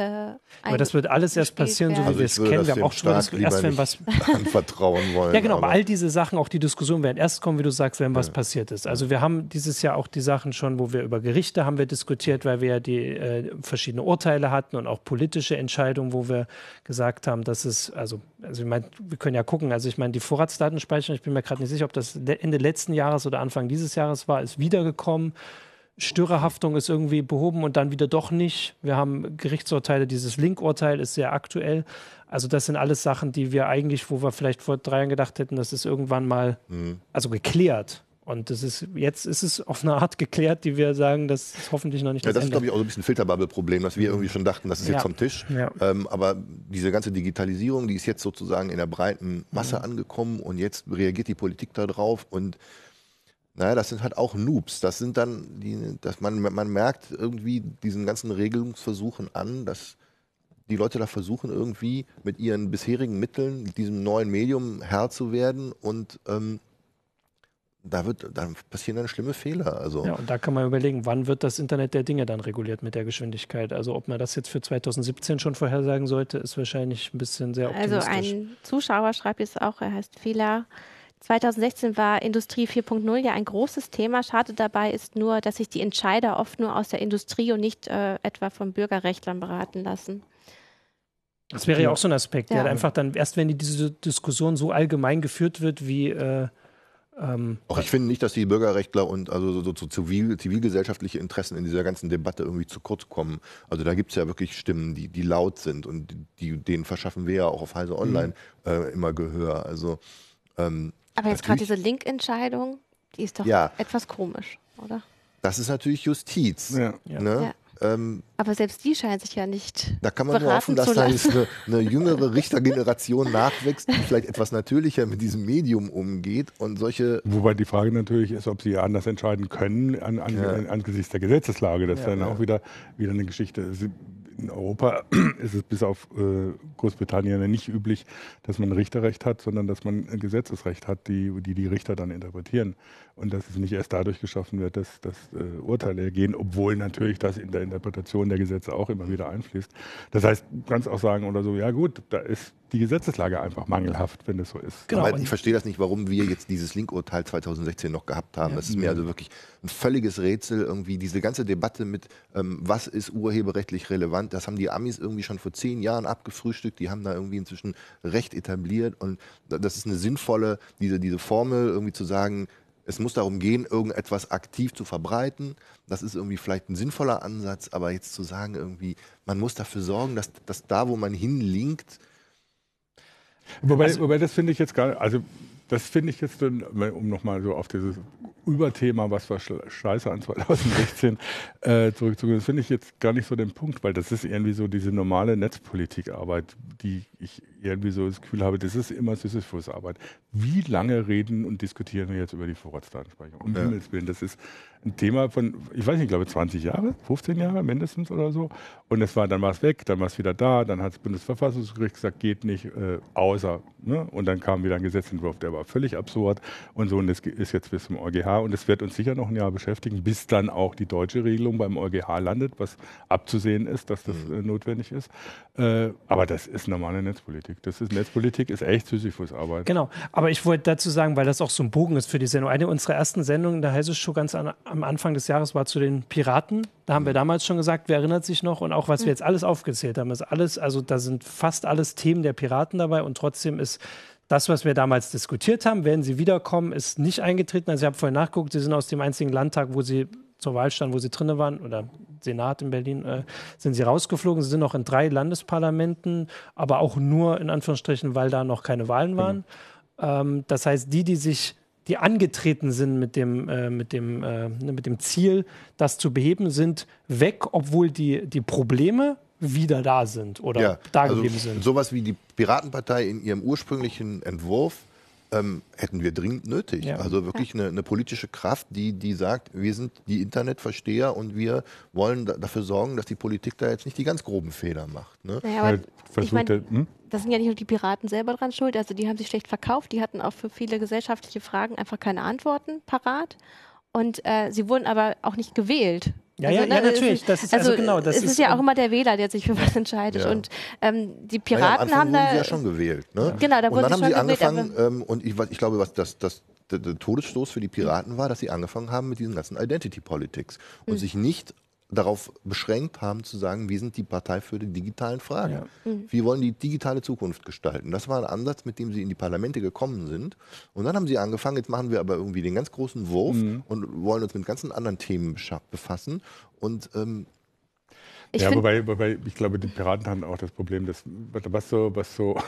Aber das wird alles erst passieren, so wie also wir es kennen. Wir haben auch schon das, erst wenn was anvertrauen wollen. ja, genau, aber all diese Sachen, auch die Diskussion werden erst kommen, wie du sagst, wenn was ja. passiert ist. Also wir haben dieses Jahr auch die Sachen schon, wo wir über Gerichte haben wir diskutiert, weil wir ja die äh, verschiedene Urteile hatten und auch politische Entscheidungen, wo wo wir gesagt haben, dass es, also, also ich meine, wir können ja gucken, also ich meine, die Vorratsdatenspeicherung, ich bin mir gerade nicht sicher, ob das Ende letzten Jahres oder Anfang dieses Jahres war, ist wiedergekommen. Störerhaftung ist irgendwie behoben und dann wieder doch nicht. Wir haben Gerichtsurteile, dieses Link-Urteil ist sehr aktuell. Also das sind alles Sachen, die wir eigentlich, wo wir vielleicht vor drei Jahren gedacht hätten, das ist irgendwann mal, mhm. also geklärt. Und das ist, jetzt ist es auf eine Art geklärt, die wir sagen, das ist hoffentlich noch nicht ja, das, das ist, glaube ich, auch so ein bisschen ein Filterbubble-Problem, dass wir irgendwie schon dachten, das ist ja. jetzt vom Tisch. Ja. Ähm, aber diese ganze Digitalisierung, die ist jetzt sozusagen in der breiten Masse mhm. angekommen und jetzt reagiert die Politik darauf und naja, das sind halt auch Noobs. Das sind dann, die, dass man, man merkt irgendwie diesen ganzen Regelungsversuchen an, dass die Leute da versuchen, irgendwie mit ihren bisherigen Mitteln diesem neuen Medium Herr zu werden und ähm, da, wird, da passieren dann schlimme Fehler. Also. Ja, und da kann man überlegen, wann wird das Internet der Dinge dann reguliert mit der Geschwindigkeit? Also ob man das jetzt für 2017 schon vorhersagen sollte, ist wahrscheinlich ein bisschen sehr also optimistisch. Also ein Zuschauer schreibt jetzt auch, er heißt Fehler. 2016 war Industrie 4.0 ja ein großes Thema. Schade dabei ist nur, dass sich die Entscheider oft nur aus der Industrie und nicht äh, etwa von Bürgerrechtlern beraten lassen. Das wäre ja auch so ein Aspekt, ja. der einfach dann, erst wenn diese Diskussion so allgemein geführt wird, wie äh, ähm, Auch ich finde nicht, dass die Bürgerrechtler und also so, so zivil, zivilgesellschaftliche Interessen in dieser ganzen Debatte irgendwie zu kurz kommen. Also da gibt es ja wirklich Stimmen, die, die laut sind und die, denen verschaffen wir ja auch auf Heise Online mhm. äh, immer Gehör. Also, ähm, Aber jetzt gerade diese Link-Entscheidung, die ist doch ja, etwas komisch, oder? Das ist natürlich Justiz. Ja. Ne? Ja. Ähm, aber selbst die scheinen sich ja nicht. Da kann man nur hoffen, dass da jetzt eine, eine, jüngere Richtergeneration nachwächst, die vielleicht etwas natürlicher mit diesem Medium umgeht und solche. Wobei die Frage natürlich ist, ob sie anders entscheiden können an, an, ja. angesichts der Gesetzeslage. Das ja, ist dann ja. auch wieder, wieder eine Geschichte. In Europa ist es bis auf äh, Großbritannien nicht üblich, dass man Richterrecht hat, sondern dass man Gesetzesrecht hat, die, die die Richter dann interpretieren. Und dass es nicht erst dadurch geschaffen wird, dass, dass äh, Urteile ergehen, obwohl natürlich das in der Interpretation der Gesetze auch immer wieder einfließt. Das heißt, du kannst auch sagen oder so, ja gut, da ist die Gesetzeslage einfach mangelhaft, wenn es so ist. Genau. Aber ich verstehe das nicht, warum wir jetzt dieses Link-Urteil 2016 noch gehabt haben. Ja. Das ist mir also wirklich ein völliges Rätsel, irgendwie diese ganze Debatte mit, ähm, was ist urheberrechtlich relevant, das haben die Amis irgendwie schon vor zehn Jahren abgefrühstückt, die haben da irgendwie inzwischen Recht etabliert und das ist eine sinnvolle, diese, diese Formel irgendwie zu sagen, es muss darum gehen, irgendetwas aktiv zu verbreiten. Das ist irgendwie vielleicht ein sinnvoller Ansatz, aber jetzt zu sagen, irgendwie, man muss dafür sorgen, dass, dass da, wo man hinlinkt. Wobei, also, wobei das finde ich jetzt gar also das finde ich jetzt, um nochmal so auf dieses Überthema, was war scheiße an 2016 äh, zurückzugehen, das finde ich jetzt gar nicht so den Punkt, weil das ist irgendwie so diese normale Netzpolitikarbeit, die ich irgendwie so das Gefühl habe, das ist immer Sisyphus-Arbeit. Wie lange reden und diskutieren wir jetzt über die Vorratsdatenspeicherung? Um ja. Himmels Willen, das ist ein Thema von, ich weiß nicht, ich glaube 20 Jahre, 15 Jahre mindestens oder so. Und es war, dann war es weg, dann war es wieder da, dann hat das Bundesverfassungsgericht gesagt, geht nicht, äh, außer. Ne? Und dann kam wieder ein Gesetzentwurf, der war völlig absurd und so. Und das ist jetzt bis zum EuGH und es wird uns sicher noch ein Jahr beschäftigen, bis dann auch die deutsche Regelung beim EuGH landet, was abzusehen ist, dass das mhm. äh, notwendig ist. Äh, aber das ist normale Netzpolitik. Das ist Netzpolitik, ist echt Sisyphus-Arbeit. Genau. Aber ich wollte dazu sagen, weil das auch so ein Bogen ist für die Sendung. Eine unserer ersten Sendungen, da heißt es schon ganz an am Anfang des Jahres war zu den Piraten. Da haben wir mhm. damals schon gesagt, wer erinnert sich noch? Und auch was wir jetzt alles aufgezählt haben, ist alles, also da sind fast alles Themen der Piraten dabei und trotzdem ist das, was wir damals diskutiert haben, werden sie wiederkommen, ist nicht eingetreten. Also ich habe vorhin nachgeguckt, sie sind aus dem einzigen Landtag, wo sie zur Wahl standen, wo sie drinne waren, oder Senat in Berlin, äh, sind sie rausgeflogen. Sie sind noch in drei Landesparlamenten, aber auch nur in Anführungsstrichen, weil da noch keine Wahlen waren. Genau. Ähm, das heißt, die, die sich die angetreten sind mit dem, äh, mit, dem, äh, ne, mit dem Ziel, das zu beheben, sind weg, obwohl die, die Probleme wieder da sind oder ja, da also geblieben sind. Sowas wie die Piratenpartei in ihrem ursprünglichen Entwurf ähm, hätten wir dringend nötig. Ja. Also wirklich eine, eine, politische Kraft, die, die sagt, wir sind die Internetversteher und wir wollen da, dafür sorgen, dass die Politik da jetzt nicht die ganz groben Fehler macht. Ne? Naja, aber ich mein, hm? das sind ja nicht nur die Piraten selber dran schuld, also die haben sich schlecht verkauft, die hatten auch für viele gesellschaftliche Fragen einfach keine Antworten parat. Und äh, sie wurden aber auch nicht gewählt. Ja, also, ja, ne, ja, natürlich. Das ist also, also genau. Das es ist, ist ja auch immer der Wähler, der sich für was entscheidet. Ja. Und ähm, die Piraten naja, haben da. Sie ja schon gewählt. Ne? Genau, da wurden und dann haben sie angefangen. Ähm, und ich, ich, glaube, was das, das der, der, Todesstoß für die Piraten war, dass sie angefangen haben mit diesen ganzen Identity Politics und mhm. sich nicht darauf beschränkt haben zu sagen, wir sind die Partei für die digitalen Fragen. Ja. Mhm. Wir wollen die digitale Zukunft gestalten. Das war ein Ansatz, mit dem sie in die Parlamente gekommen sind. Und dann haben sie angefangen, jetzt machen wir aber irgendwie den ganz großen Wurf mhm. und wollen uns mit ganzen anderen Themen befassen. Und ähm, ich ja, wobei, wobei, ich glaube, die Piraten haben auch das Problem, dass was so, was so,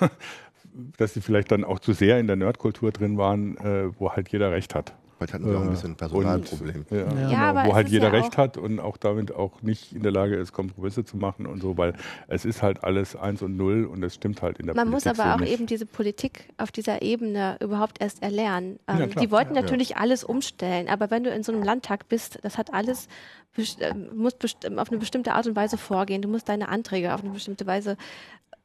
dass sie vielleicht dann auch zu sehr in der Nerdkultur drin waren, äh, wo halt jeder Recht hat. Vielleicht hatten wir auch ein bisschen ein Personalproblem. Und, ja, ja genau, wo halt jeder ja recht hat und auch damit auch nicht in der Lage ist, Kompromisse zu machen und so, weil es ist halt alles eins und null und es stimmt halt in der Man Politik muss aber so auch nicht. eben diese Politik auf dieser Ebene überhaupt erst erlernen. Ähm, ja, die wollten natürlich alles umstellen, aber wenn du in so einem Landtag bist, das hat alles äh, muss auf eine bestimmte Art und Weise vorgehen. Du musst deine Anträge auf eine bestimmte Weise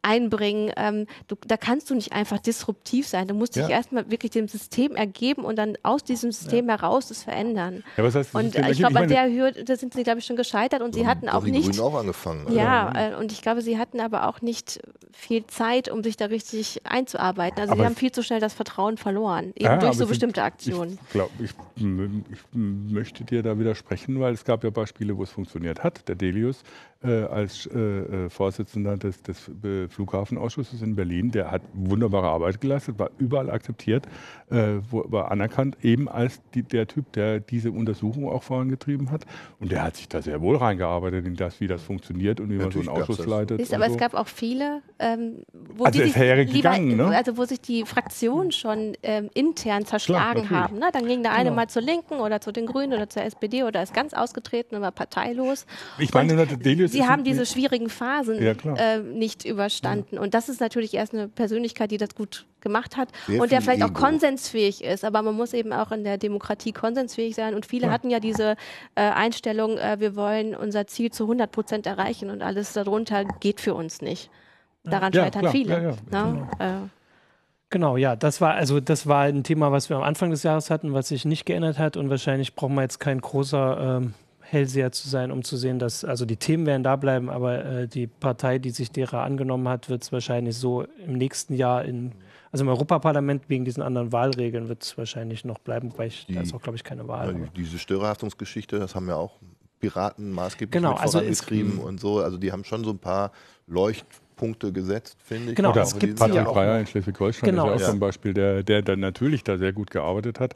einbringen. Ähm, du, da kannst du nicht einfach disruptiv sein. Du musst dich erstmal wirklich dem System ergeben und dann aus diesem System ja. heraus das verändern. Ja, was heißt, und ich glaube, an der Höhe, da sind sie, glaube ich, schon gescheitert und sie ja, hatten auch die nicht. Grünen auch angefangen. Ja, äh, und ich glaube, sie hatten aber auch nicht viel Zeit, um sich da richtig einzuarbeiten. Also aber sie haben viel zu schnell das Vertrauen verloren, eben ja, durch so bestimmte Aktionen. Ich glaube, ich, ich, möchte dir da widersprechen, weil es gab ja Beispiele, wo es funktioniert hat. Der Delius äh, als äh, äh Vorsitzender des, des äh, Flughafenausschusses in Berlin, der hat wunderbare Arbeit geleistet, war überall akzeptiert, äh, war anerkannt, eben als die, der Typ, der diese Untersuchung auch vorangetrieben hat. Und der hat sich da sehr wohl reingearbeitet in das, wie das funktioniert und wie man so einen Ausschuss leitet. Ist, aber so. es gab auch viele, ähm, wo, also die sich gegangen, ne? also wo sich die Fraktionen schon ähm, intern zerschlagen Klar, haben. Ne? Dann ging der eine genau. mal zur Linken oder zu den Grünen oder zur SPD oder ist ganz ausgetreten und war parteilos. Ich meine, Delius Sie haben diese schwierigen Phasen ja, äh, nicht überstanden. Ja. Und das ist natürlich erst eine Persönlichkeit, die das gut gemacht hat Sehr und der vielleicht Ego. auch konsensfähig ist. Aber man muss eben auch in der Demokratie konsensfähig sein. Und viele ja. hatten ja diese äh, Einstellung, äh, wir wollen unser Ziel zu 100 Prozent erreichen und alles darunter geht für uns nicht. Daran scheitern klar. viele. Genau. Äh. Genau, ja, das war also das war ein Thema, was wir am Anfang des Jahres hatten, was sich nicht geändert hat und wahrscheinlich brauchen wir jetzt kein großer ähm, Hellseher zu sein, um zu sehen, dass, also die Themen werden da bleiben, aber äh, die Partei, die sich derer angenommen hat, wird es wahrscheinlich so im nächsten Jahr in, also im Europaparlament wegen diesen anderen Wahlregeln wird es wahrscheinlich noch bleiben, weil ich, die, da ist auch, glaube ich, keine Wahl. Ja, diese Störerhaftungsgeschichte, das haben ja auch Piraten maßgeblich genau, also vorangetrieben und so, also die haben schon so ein paar Leuchtpunkte gesetzt, finde ich. Genau, Oder es gibt Patrick Breyer in Schleswig-Holstein genau, ist ja auch ja. zum Beispiel, der, der dann natürlich da sehr gut gearbeitet hat.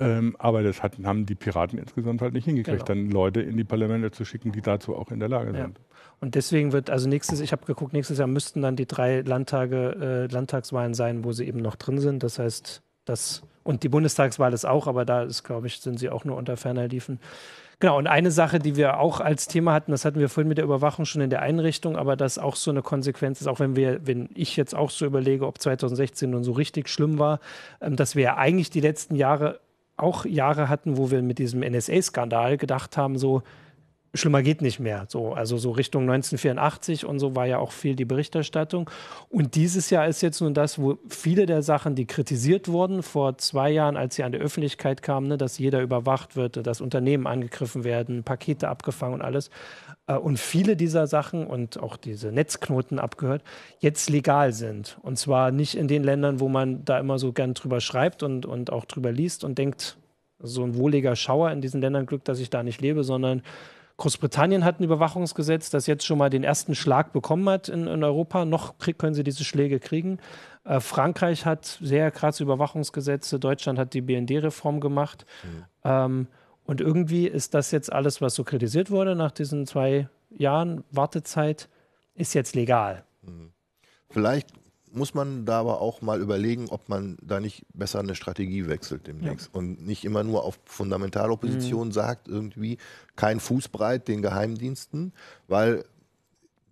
Ähm, aber das hat, haben die Piraten insgesamt halt nicht hingekriegt, genau. dann Leute in die Parlamente zu schicken, die dazu auch in der Lage ja. sind. Und deswegen wird, also nächstes, ich habe geguckt, nächstes Jahr müssten dann die drei Landtage, äh, Landtagswahlen sein, wo sie eben noch drin sind. Das heißt, Das, und die Bundestagswahl ist auch, aber da ist, glaube ich, sind sie auch nur unter ferner Liefen. Genau, und eine Sache, die wir auch als Thema hatten, das hatten wir vorhin mit der Überwachung schon in der Einrichtung, aber das auch so eine Konsequenz ist, auch wenn wir, wenn ich jetzt auch so überlege, ob 2016 nun so richtig schlimm war, ähm, dass wir ja eigentlich die letzten Jahre auch Jahre hatten, wo wir mit diesem NSA-Skandal gedacht haben, so, schlimmer geht nicht mehr. So, also so Richtung 1984 und so war ja auch viel die Berichterstattung. Und dieses Jahr ist jetzt nun das, wo viele der Sachen, die kritisiert wurden vor zwei Jahren, als sie an die Öffentlichkeit kamen, ne, dass jeder überwacht wird, dass Unternehmen angegriffen werden, Pakete abgefangen und alles. Äh, und viele dieser Sachen und auch diese Netzknoten abgehört, jetzt legal sind. Und zwar nicht in den Ländern, wo man da immer so gern drüber schreibt und, und auch drüber liest und denkt, so ein wohliger Schauer in diesen Ländern Glück, dass ich da nicht lebe, sondern Großbritannien hat ein Überwachungsgesetz, das jetzt schon mal den ersten Schlag bekommen hat in, in Europa. Noch können sie diese Schläge kriegen. Äh, Frankreich hat sehr krasse Überwachungsgesetze. Deutschland hat die BND-Reform gemacht. Mhm. Ähm, und irgendwie ist das jetzt alles, was so kritisiert wurde nach diesen zwei Jahren Wartezeit, ist jetzt legal. Mhm. Vielleicht muss man da aber auch mal überlegen, ob man da nicht besser eine Strategie wechselt demnächst ja. und nicht immer nur auf Fundamentalopposition mhm. sagt, irgendwie kein Fußbreit den Geheimdiensten, weil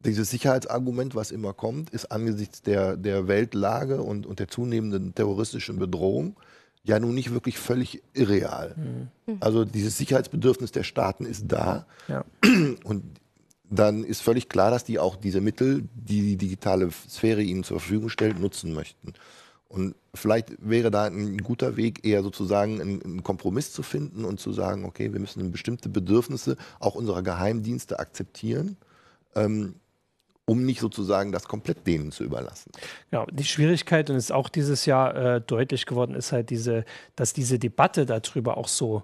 dieses Sicherheitsargument, was immer kommt, ist angesichts der, der Weltlage und, und der zunehmenden terroristischen Bedrohung ja nun nicht wirklich völlig irreal. Mhm. Also dieses Sicherheitsbedürfnis der Staaten ist da. Ja. Und dann ist völlig klar, dass die auch diese Mittel, die die digitale Sphäre ihnen zur Verfügung stellt, nutzen möchten. Und vielleicht wäre da ein guter Weg, eher sozusagen einen Kompromiss zu finden und zu sagen, okay, wir müssen bestimmte Bedürfnisse auch unserer Geheimdienste akzeptieren, ähm, um nicht sozusagen das komplett denen zu überlassen. Ja, die Schwierigkeit, und es ist auch dieses Jahr äh, deutlich geworden, ist halt diese, dass diese Debatte darüber auch so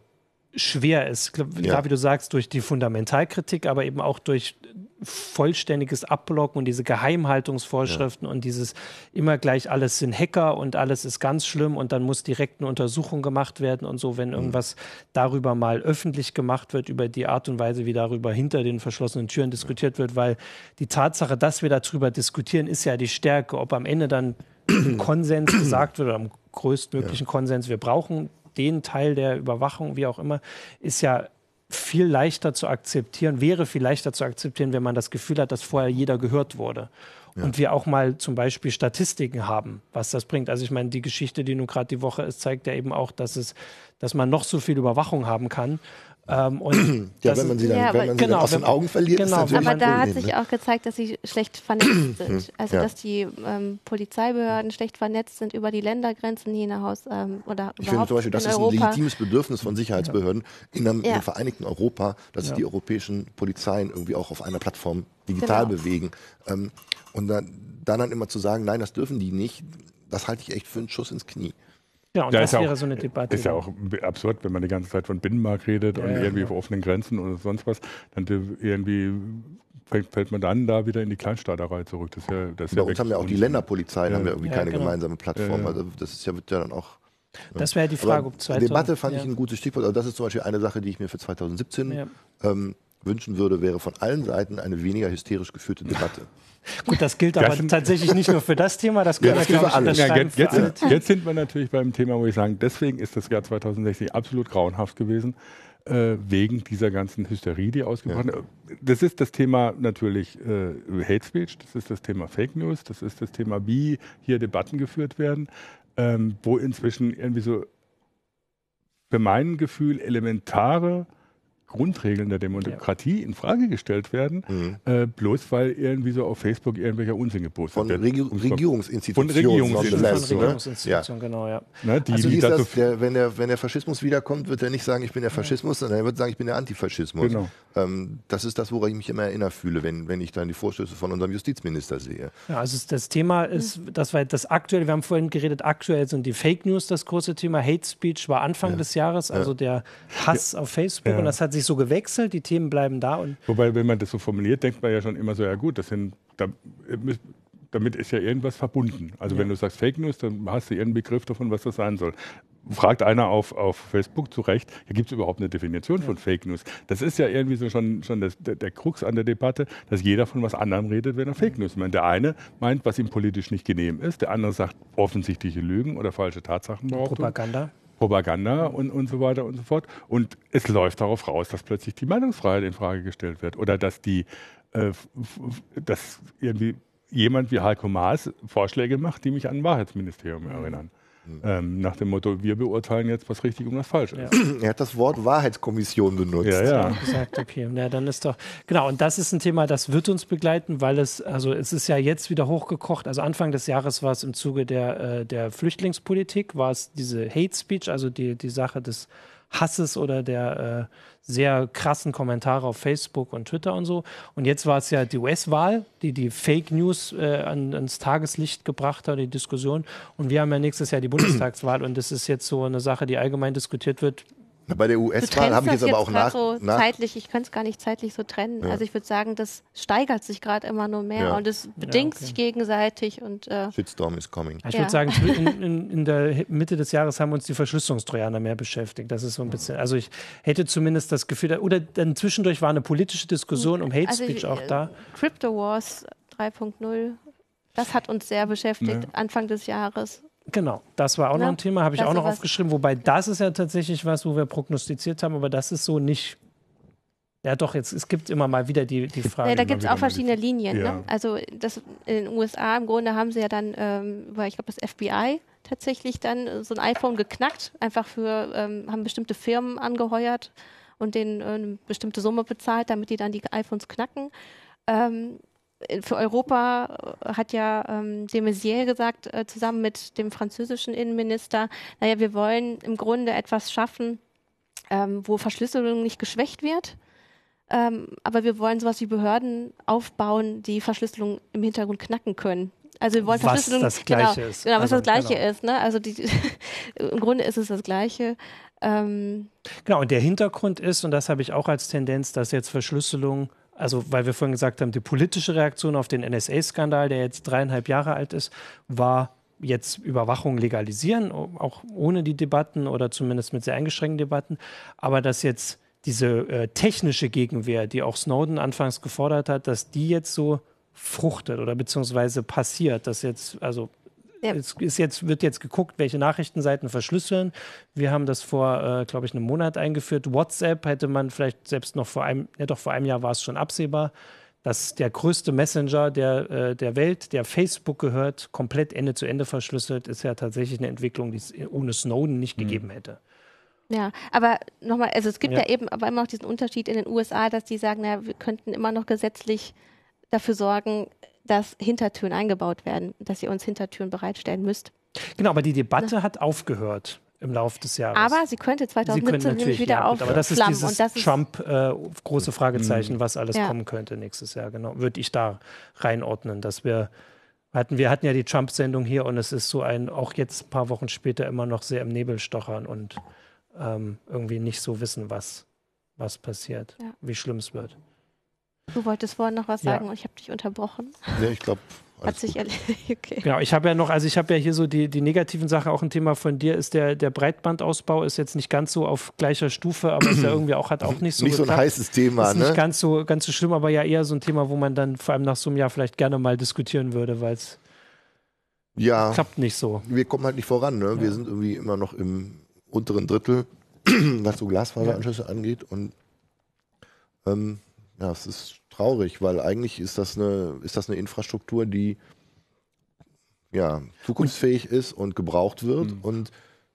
schwer ist. Klar, wie du sagst, durch die Fundamentalkritik, aber eben auch durch vollständiges Abblocken und diese Geheimhaltungsvorschriften ja. und dieses immer gleich alles sind Hacker und alles ist ganz schlimm und dann muss direkt eine Untersuchung gemacht werden und so, wenn mhm. irgendwas darüber mal öffentlich gemacht wird, über die Art und Weise, wie darüber hinter den verschlossenen Türen diskutiert wird, weil die Tatsache, dass wir darüber diskutieren, ist ja die Stärke. Ob am Ende dann Konsens gesagt wird oder am größtmöglichen ja. Konsens, wir brauchen den Teil der Überwachung, wie auch immer, ist ja viel leichter zu akzeptieren, wäre viel leichter zu akzeptieren, wenn man das Gefühl hat, dass vorher jeder gehört wurde. Ja. Und wir auch mal zum Beispiel Statistiken haben, was das bringt. Also ich meine, die Geschichte, die nun gerade die Woche ist, zeigt ja eben auch, dass es, dass man noch so viel Überwachung haben kann. Ähm, ja, wenn man sie dann, ja, wenn man sie genau, dann aus den Augen verliert, genau, ist natürlich Aber da hat sich ne? auch gezeigt, dass sie schlecht vernetzt sind. Also, ja. dass die ähm, Polizeibehörden schlecht vernetzt sind über die Ländergrenzen hinaus. Ähm, oder ich finde zum Beispiel, das ist Europa. ein legitimes Bedürfnis von Sicherheitsbehörden in einem, ja. im Vereinigten Europa, dass sich die europäischen Polizeien irgendwie auch auf einer Plattform digital genau. bewegen. Ähm, und dann, dann immer zu sagen, nein, das dürfen die nicht, das halte ich echt für einen Schuss ins Knie. Ja, und da das wäre auch, so eine Debatte. Ist ja auch absurd, wenn man die ganze Zeit von Binnenmarkt redet ja, und irgendwie ja. offenen Grenzen oder sonst was, dann irgendwie fällt, man dann da wieder in die Kleinstaaterei zurück. Das ist ja, das ist Bei uns haben ja auch die Länderpolizeien ja. haben ja irgendwie keine genau. gemeinsame Plattform. Also das ist ja, wird ja dann auch. Das wäre die Frage, ob 2000, Debatte fand ich ein gutes Stichwort. Also das ist zum Beispiel eine Sache, die ich mir für 2017 ähm, wünschen würde, wäre von allen Seiten eine weniger hysterisch geführte Debatte. Gut, das gilt aber das tatsächlich nicht nur für das Thema, das gilt ja, für alles. Ja, jetzt, jetzt, sind, jetzt, sind, wir natürlich beim Thema, wo ich sagen, deswegen ist das Jahr 2060 absolut grauenhaft gewesen, äh, wegen dieser ganzen Hysterie, die ausgebrochen ist. Ja. Das ist das Thema natürlich äh, Hate Speech, das ist das Thema Fake News, das ist das Thema, wie hier Debatten geführt werden, ähm, wo inzwischen irgendwie so für mein Gefühl elementare Grundregeln der Demokratie ja. in Frage gestellt werden, mhm. äh, bloß weil irgendwie so auf Facebook irgendwelcher Unsinn gepostet Von wird. Regi Regierungsinstitutionen. Von Regierungsinstitutionen, Regierungsinstitutionen ja. genau, ja. Na, die, also die das, der, wenn, der, wenn der Faschismus wiederkommt, wird er nicht sagen, ich bin der Faschismus, sondern er wird sagen, ich bin der Antifaschismus. Genau. Ähm, das ist das, woran ich mich immer erinnert fühle, wenn, wenn ich dann die Vorstöße von unserem Justizminister sehe. Ja, also das Thema ist, das war das aktuelle, wir haben vorhin geredet, aktuell sind die Fake News das große Thema. Hate Speech war Anfang ja. des Jahres, also der Hass auf Facebook und das hat sich so gewechselt, die Themen bleiben da. Und Wobei, wenn man das so formuliert, denkt man ja schon immer so, ja gut, das sind, da, damit ist ja irgendwas verbunden. Also ja. wenn du sagst Fake News, dann hast du irgendeinen Begriff davon, was das sein soll. fragt einer auf, auf Facebook zu Recht, ja, gibt es überhaupt eine Definition von Fake News? Das ist ja irgendwie so schon, schon das, der, der, Krux an der Debatte, dass jeder von was anderem redet, wenn er Fake News meint. Der eine meint, was ihm politisch nicht genehm ist, der andere sagt offensichtliche Lügen oder falsche Tatsachen. Propaganda. Propaganda und, und so weiter und so fort. Und es läuft darauf raus, dass plötzlich die Meinungsfreiheit in Frage gestellt wird oder dass die, äh, dass irgendwie jemand wie Heiko Maas Vorschläge macht, die mich an ein Wahrheitsministerium erinnern. Ähm, nach dem Motto, wir beurteilen jetzt, was richtig und was falsch ist. Ja. Er hat das Wort Wahrheitskommission benutzt. Ja, ja. Gesagt, okay. Ja, dann ist doch, genau, und das ist ein Thema, das wird uns begleiten, weil es, also es ist ja jetzt wieder hochgekocht. Also Anfang des Jahres war es im Zuge der, äh, der Flüchtlingspolitik, war es diese Hate Speech, also die, die Sache des Hasses oder der äh, sehr krassen Kommentare auf Facebook und Twitter und so. Und jetzt war es ja die US-Wahl, die die Fake News äh, an, ans Tageslicht gebracht hat, die Diskussion. Und wir haben ja nächstes Jahr die Bundestagswahl und das ist jetzt so eine Sache, die allgemein diskutiert wird. Bei der US-Wahl habe ich jetzt aber auch nach, so nach zeitlich, ich könnte es gar nicht zeitlich so trennen. Ja. Also ich würde sagen, das steigert sich gerade immer nur mehr Ja. und es bedingt okay. sich gegenseitig und äh, Shitstorm is coming. Ich Ja. würde sagen, in, in, in der Mitte des Jahres haben uns die Verschlüsselungstrojaner mehr beschäftigt. Das ist so ein bisschen, also ich hätte zumindest das Gefühl, oder dann zwischendurch war eine politische Diskussion um Hate also, Speech auch äh, da. Crypto Wars 3.0, das hat uns sehr beschäftigt Ja. Anfang des Jahres. Genau, das war auch noch Ja, ein Thema, habe ich das auch noch aufgeschrieben. Wobei das ist ja tatsächlich was, wo wir prognostiziert haben, aber das ist so nicht. Ja, doch, jetzt, es gibt immer mal wieder die, die Frage. Ja, da gibt es auch verschiedene Linien. Ja. Ne? Also das, in den USA im Grunde haben sie ja dann ähm, über, ich glaube, das FBI tatsächlich dann äh, so ein iPhone geknackt, einfach für, ähm, haben bestimmte Firmen angeheuert und denen äh, eine bestimmte Summe bezahlt, damit die dann die iPhones knacken. Ähm, äh, für Europa äh, hat ja ähm, de Maizière gesagt, äh, zusammen mit dem französischen Innenminister, naja, wir wollen im Grunde etwas schaffen, ähm, wo Verschlüsselung nicht geschwächt wird. Ähm, aber wir wollen sowas wie Behörden aufbauen, die Verschlüsselung im Hintergrund knacken können. Also wir wollen Was Verschlüsselung, das Gleiche genau, ist. Genau, was Also, das Gleiche genau. ist. Ne? Also die, im Grunde ist es das Gleiche. Ähm, Genau, und der Hintergrund ist, und das habe ich auch als Tendenz, dass jetzt Verschlüsselung, also weil wir vorhin gesagt haben, die politische Reaktion auf den NSA-Skandal, der jetzt dreieinhalb Jahre alt ist, war jetzt Überwachung legalisieren, auch ohne die Debatten oder zumindest mit sehr eingeschränkten Debatten, aber dass jetzt diese äh, technische Gegenwehr, die auch Snowden anfangs gefordert hat, dass die jetzt so fruchtet oder beziehungsweise passiert, dass jetzt, also Ja. es ist jetzt, wird jetzt geguckt, welche Nachrichtenseiten verschlüsseln. Wir haben das vor, äh, glaube ich, einem Monat eingeführt. WhatsApp hätte man vielleicht selbst noch vor einem, ja doch vor einem Jahr war es schon absehbar, dass der größte Messenger der, äh, der Welt, der Facebook gehört, komplett Ende zu Ende verschlüsselt, ist ja tatsächlich eine Entwicklung, die es ohne Snowden nicht gegeben hätte. Ja, aber nochmal, also es gibt ja. Ja. eben aber immer noch diesen Unterschied in den USA, dass die sagen, naja, wir könnten immer noch gesetzlich dafür sorgen, dass Hintertüren eingebaut werden, dass ihr uns Hintertüren bereitstellen müsst. Genau, aber die Debatte hat aufgehört im Laufe des Jahres. Aber sie könnte Sie können 2017 nämlich natürlich, wieder ja, gut, aber das ist dieses das ist, Trump äh, große Fragezeichen, was alles Ja. kommen könnte nächstes Jahr. Genau, würde ich da reinordnen, dass wir hatten, wir hatten ja die Trump-Sendung hier und es ist so ein, auch jetzt ein paar Wochen später immer noch sehr im Nebel stochern und ähm, irgendwie nicht so wissen, was, was passiert, Ja. wie schlimm es wird. Du wolltest vorhin noch was Ja. sagen und ich habe dich unterbrochen. Nee, ich glaube, Hat sich erledigt. Okay. Genau, ich habe ja noch, also ich habe ja hier so die, die negativen Sachen, auch ein Thema von dir ist der, der Breitbandausbau ist jetzt nicht ganz so auf gleicher Stufe, aber ist ja irgendwie auch, hat auch nicht so nicht so ein geklappt. heißes Thema, ist nicht ne? ganz so, ganz so schlimm, aber ja eher so ein Thema, wo man dann vor allem nach so einem Jahr vielleicht gerne mal diskutieren würde, weil es Ja, klappt nicht so. wir kommen halt nicht voran, ne? Wir Ja. sind irgendwie immer noch im unteren Drittel, was so Glasfaseranschlüsse angeht und ähm, ja, es ist traurig, weil eigentlich ist das eine, ist das eine Infrastruktur, die ja, zukunftsfähig ist und gebraucht wird Mhm. und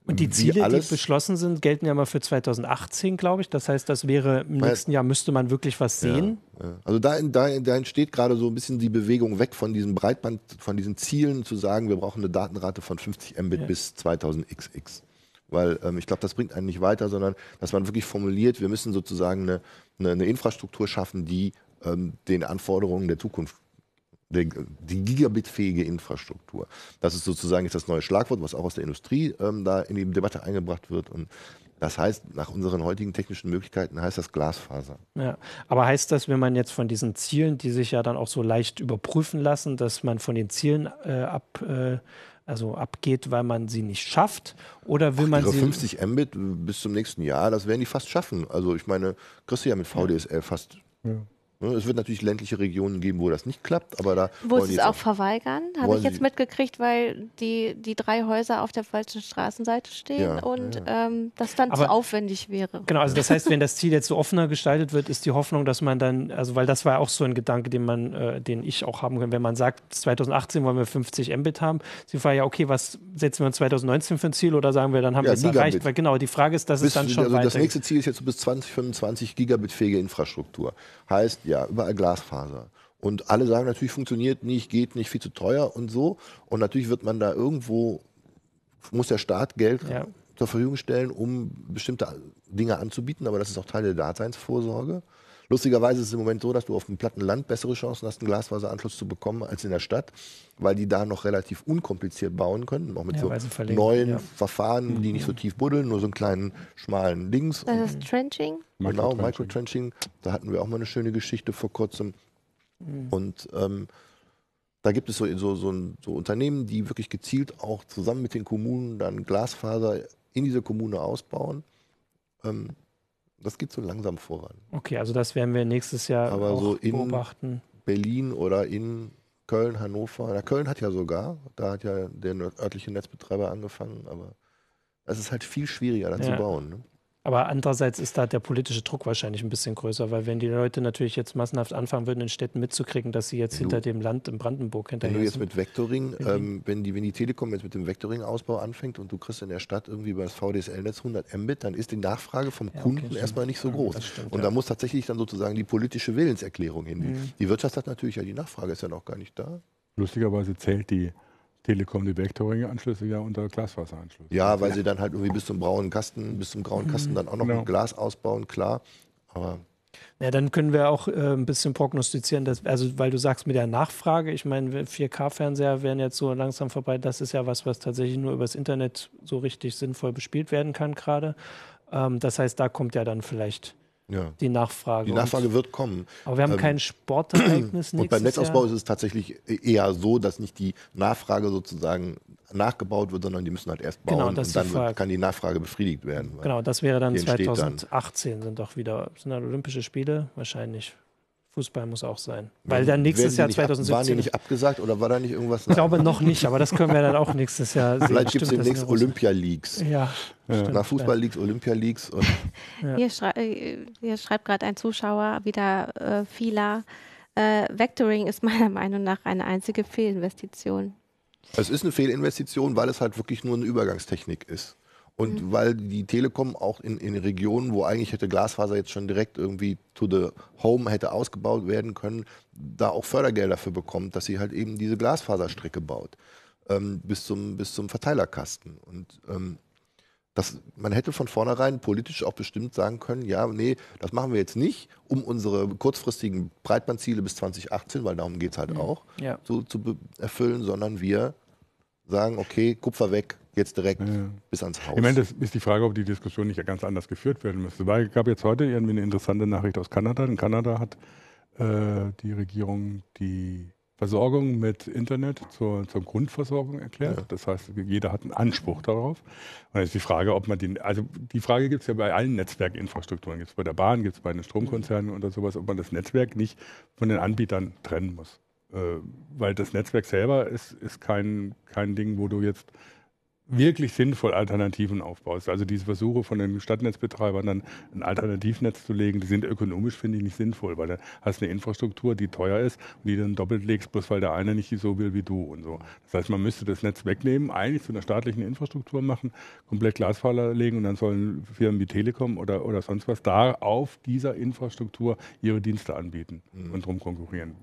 Und die Ziele, alles, die beschlossen sind, gelten ja mal für 2018, glaube ich. Das heißt, das wäre im Weil- nächsten Jahr müsste man wirklich was sehen. Ja. Also da, da, da entsteht gerade so ein bisschen die Bewegung weg von diesem Breitband, von diesen Zielen zu sagen, wir brauchen eine Datenrate von 50 Mbit Ja. bis 2000xx. Weil ähm, ich glaube, das bringt einen nicht weiter, sondern dass man wirklich formuliert, wir müssen sozusagen eine, eine, eine Infrastruktur schaffen, die ähm, den Anforderungen der Zukunft, die gigabitfähige Infrastruktur. Das ist sozusagen jetzt das neue Schlagwort, was auch aus der Industrie ähm, da in die Debatte eingebracht wird. Und das heißt, nach unseren heutigen technischen Möglichkeiten heißt das Glasfaser. Ja. Aber heißt das, wenn man jetzt von diesen Zielen, die sich ja dann auch so leicht überprüfen lassen, dass man von den Zielen äh, ab, äh, also abgeht, weil man sie nicht schafft? Oder will Ach, man ihre sie. 50 Mbit bis zum nächsten Jahr, das werden die fast schaffen. Also ich meine, kriegst du ja mit VDSL fast Ja. Ne, Es wird natürlich ländliche Regionen geben, wo das nicht klappt, aber da Wo wollen sie es auch verweigern, habe ich jetzt mitgekriegt, weil die, die drei Häuser auf der falschen Straßenseite stehen Ja, und Ähm, das dann Aber- zu aufwendig wäre. Genau, also das heißt, wenn das Ziel jetzt so offener gestaltet wird, ist die Hoffnung, dass man dann, also weil das war auch so ein Gedanke, den man, äh, den ich auch haben kann, wenn man sagt, 2018 wollen wir 50 Mbit haben. Sie fragen ja, okay, was setzen wir uns 2019 für ein Ziel oder sagen wir, dann haben Ja, wir es Gigabit. erreicht? Weil genau, die Frage ist, dass bis, es dann schon also das nächste Ziel ist jetzt bis 2025 Gigabit-fähige Infrastruktur. Heißt ja, überall Glasfaser. Und alle sagen natürlich, funktioniert nicht, geht nicht, viel zu teuer und so. Und natürlich wird man da irgendwo, muss der Staat Geld Ja. zur Verfügung stellen, um bestimmte Dinge anzubieten, aber das ist auch Teil der Daseinsvorsorge. Lustigerweise ist es im Moment so, dass du auf dem platten Land bessere Chancen hast, einen Glasfaseranschluss zu bekommen als in der Stadt, weil die da noch relativ unkompliziert bauen können, auch mit Ja, so neuen ja. Verfahren, die nicht so tief buddeln, nur so einen kleinen schmalen Dings. Das ist Trenching. Genau, Microtrenching. Da hatten wir auch mal eine schöne Geschichte vor kurzem. Mhm. Und ähm, da gibt es so, so, so, ein- so Unternehmen, die wirklich gezielt auch zusammen mit den Kommunen dann Glasfaser in diese Kommune ausbauen. Ähm, das geht so langsam voran. Okay, also das werden wir nächstes Jahr Aber auch so in- beobachten. Berlin oder in Köln, Hannover. Na, Köln hat ja sogar, da hat ja der örtliche Netzbetreiber angefangen, aber es ist halt viel schwieriger, da Ja. zu bauen. Ne? Aber andererseits ist da der politische Druck wahrscheinlich ein bisschen größer, weil wenn die Leute natürlich jetzt massenhaft anfangen würden, in Städten mitzukriegen, dass sie jetzt Wenn du- hinter dem Land in Brandenburg Wenn hinterher du jetzt mit Vectoring, Wenn die- ähm, wenn, die, wenn die Telekom jetzt mit dem Vectoring-Ausbau anfängt und du kriegst in der Stadt irgendwie über das VDSL-Netz 100 Mbit, dann ist die Nachfrage vom okay, Kunden stimmt. erstmal nicht so Ja, groß. stimmt, und ja. da muss tatsächlich dann sozusagen die politische Willenserklärung hin. Mhm. Die Wirtschaft hat natürlich ja die Nachfrage, ist ja noch gar nicht da. Lustigerweise zählt die Telekom die Vectoring-Anschlüsse ja unter Glasfaseranschlüsse. Ja, weil sie dann halt irgendwie bis zum braunen Kasten, bis zum grauen Kasten dann auch noch Genau. mit Glas ausbauen, klar. Aber Ja, dann können wir auch äh, ein bisschen prognostizieren, dass, also weil du sagst mit der Nachfrage, ich meine, 4K-Fernseher werden jetzt so langsam vorbei, das ist ja was, was tatsächlich nur übers Internet so richtig sinnvoll bespielt werden kann gerade. Ähm, das heißt, da kommt ja dann vielleicht ja, die Nachfrage. die Und- Nachfrage wird kommen. aber wir haben ähm, kein Sportereignis Und beim Netzausbau Jahr. ist es tatsächlich eher so, dass nicht die Nachfrage sozusagen nachgebaut wird, sondern die müssen halt erst bauen Genau, und dann wird, kann die Nachfrage befriedigt werden. Genau, das wäre dann Die entsteht dann. 2018 sind doch wieder sind dann Olympische Spiele wahrscheinlich. Fußball muss auch sein, weil dann nächstes Jahr nicht ab- Waren die 2017. nicht abgesagt oder war da nicht irgendwas? ich glaube noch nicht, aber das können wir dann auch nächstes Jahr sehen. Vielleicht gibt es demnächst in Russland. Olympia-Leagues. Ja, stimmt, Nach Fußball-Leagues, Olympia-Leagues. Und Ja. Hier, schrei äh, hier schreibt gerade ein Zuschauer wieder äh, Fila. Äh, Vectoring ist meiner Meinung nach eine einzige Fehlinvestition. es ist eine Fehlinvestition, weil es halt wirklich nur eine Übergangstechnik ist. Und weil die Telekom auch in, in Regionen, wo eigentlich hätte Glasfaser jetzt schon direkt irgendwie to the home hätte ausgebaut werden können, da auch Fördergelder dafür bekommt, dass sie halt eben diese Glasfaserstrecke baut. Ähm, bis, zum, bis zum Verteilerkasten. Und ähm, das, man hätte von vornherein politisch auch bestimmt sagen können, ja, nee, das machen wir jetzt nicht, um unsere kurzfristigen Breitbandziele bis 2018, weil darum geht es halt auch, Ja. zu, zu erfüllen, sondern wir sagen, okay, Kupfer weg, jetzt direkt Ja. bis ans Haus. Ich meine, das ist die Frage, ob die Diskussion nicht ganz anders geführt werden müsste. Weil es gab jetzt heute irgendwie eine interessante Nachricht aus Kanada. In Kanada hat äh, die Regierung die Versorgung mit Internet zur, zur Grundversorgung erklärt. Ja. Das heißt, jeder hat einen Anspruch darauf. Und jetzt ist die Frage, ob man den, also die Frage gibt es ja bei allen Netzwerkinfrastrukturen, gibt es bei der Bahn, gibt es bei den Stromkonzernen oder sowas, ob man das Netzwerk nicht von den Anbietern trennen muss. Äh, weil das Netzwerk selber ist, ist kein, kein Ding, wo du jetzt wirklich sinnvoll Alternativen aufbaust. Also diese Versuche von den Stadtnetzbetreibern dann ein Alternativnetz zu legen, die sind ökonomisch, finde ich, nicht sinnvoll, weil da hast du eine Infrastruktur, die teuer ist und die dann doppelt legst, bloß weil der eine nicht so will wie du und so. Das heißt, man müsste das Netz wegnehmen, eigentlich zu einer staatlichen Infrastruktur machen, komplett Glasfaser legen und dann sollen Firmen wie Telekom oder, oder sonst was da auf dieser Infrastruktur ihre Dienste anbieten und drum konkurrieren.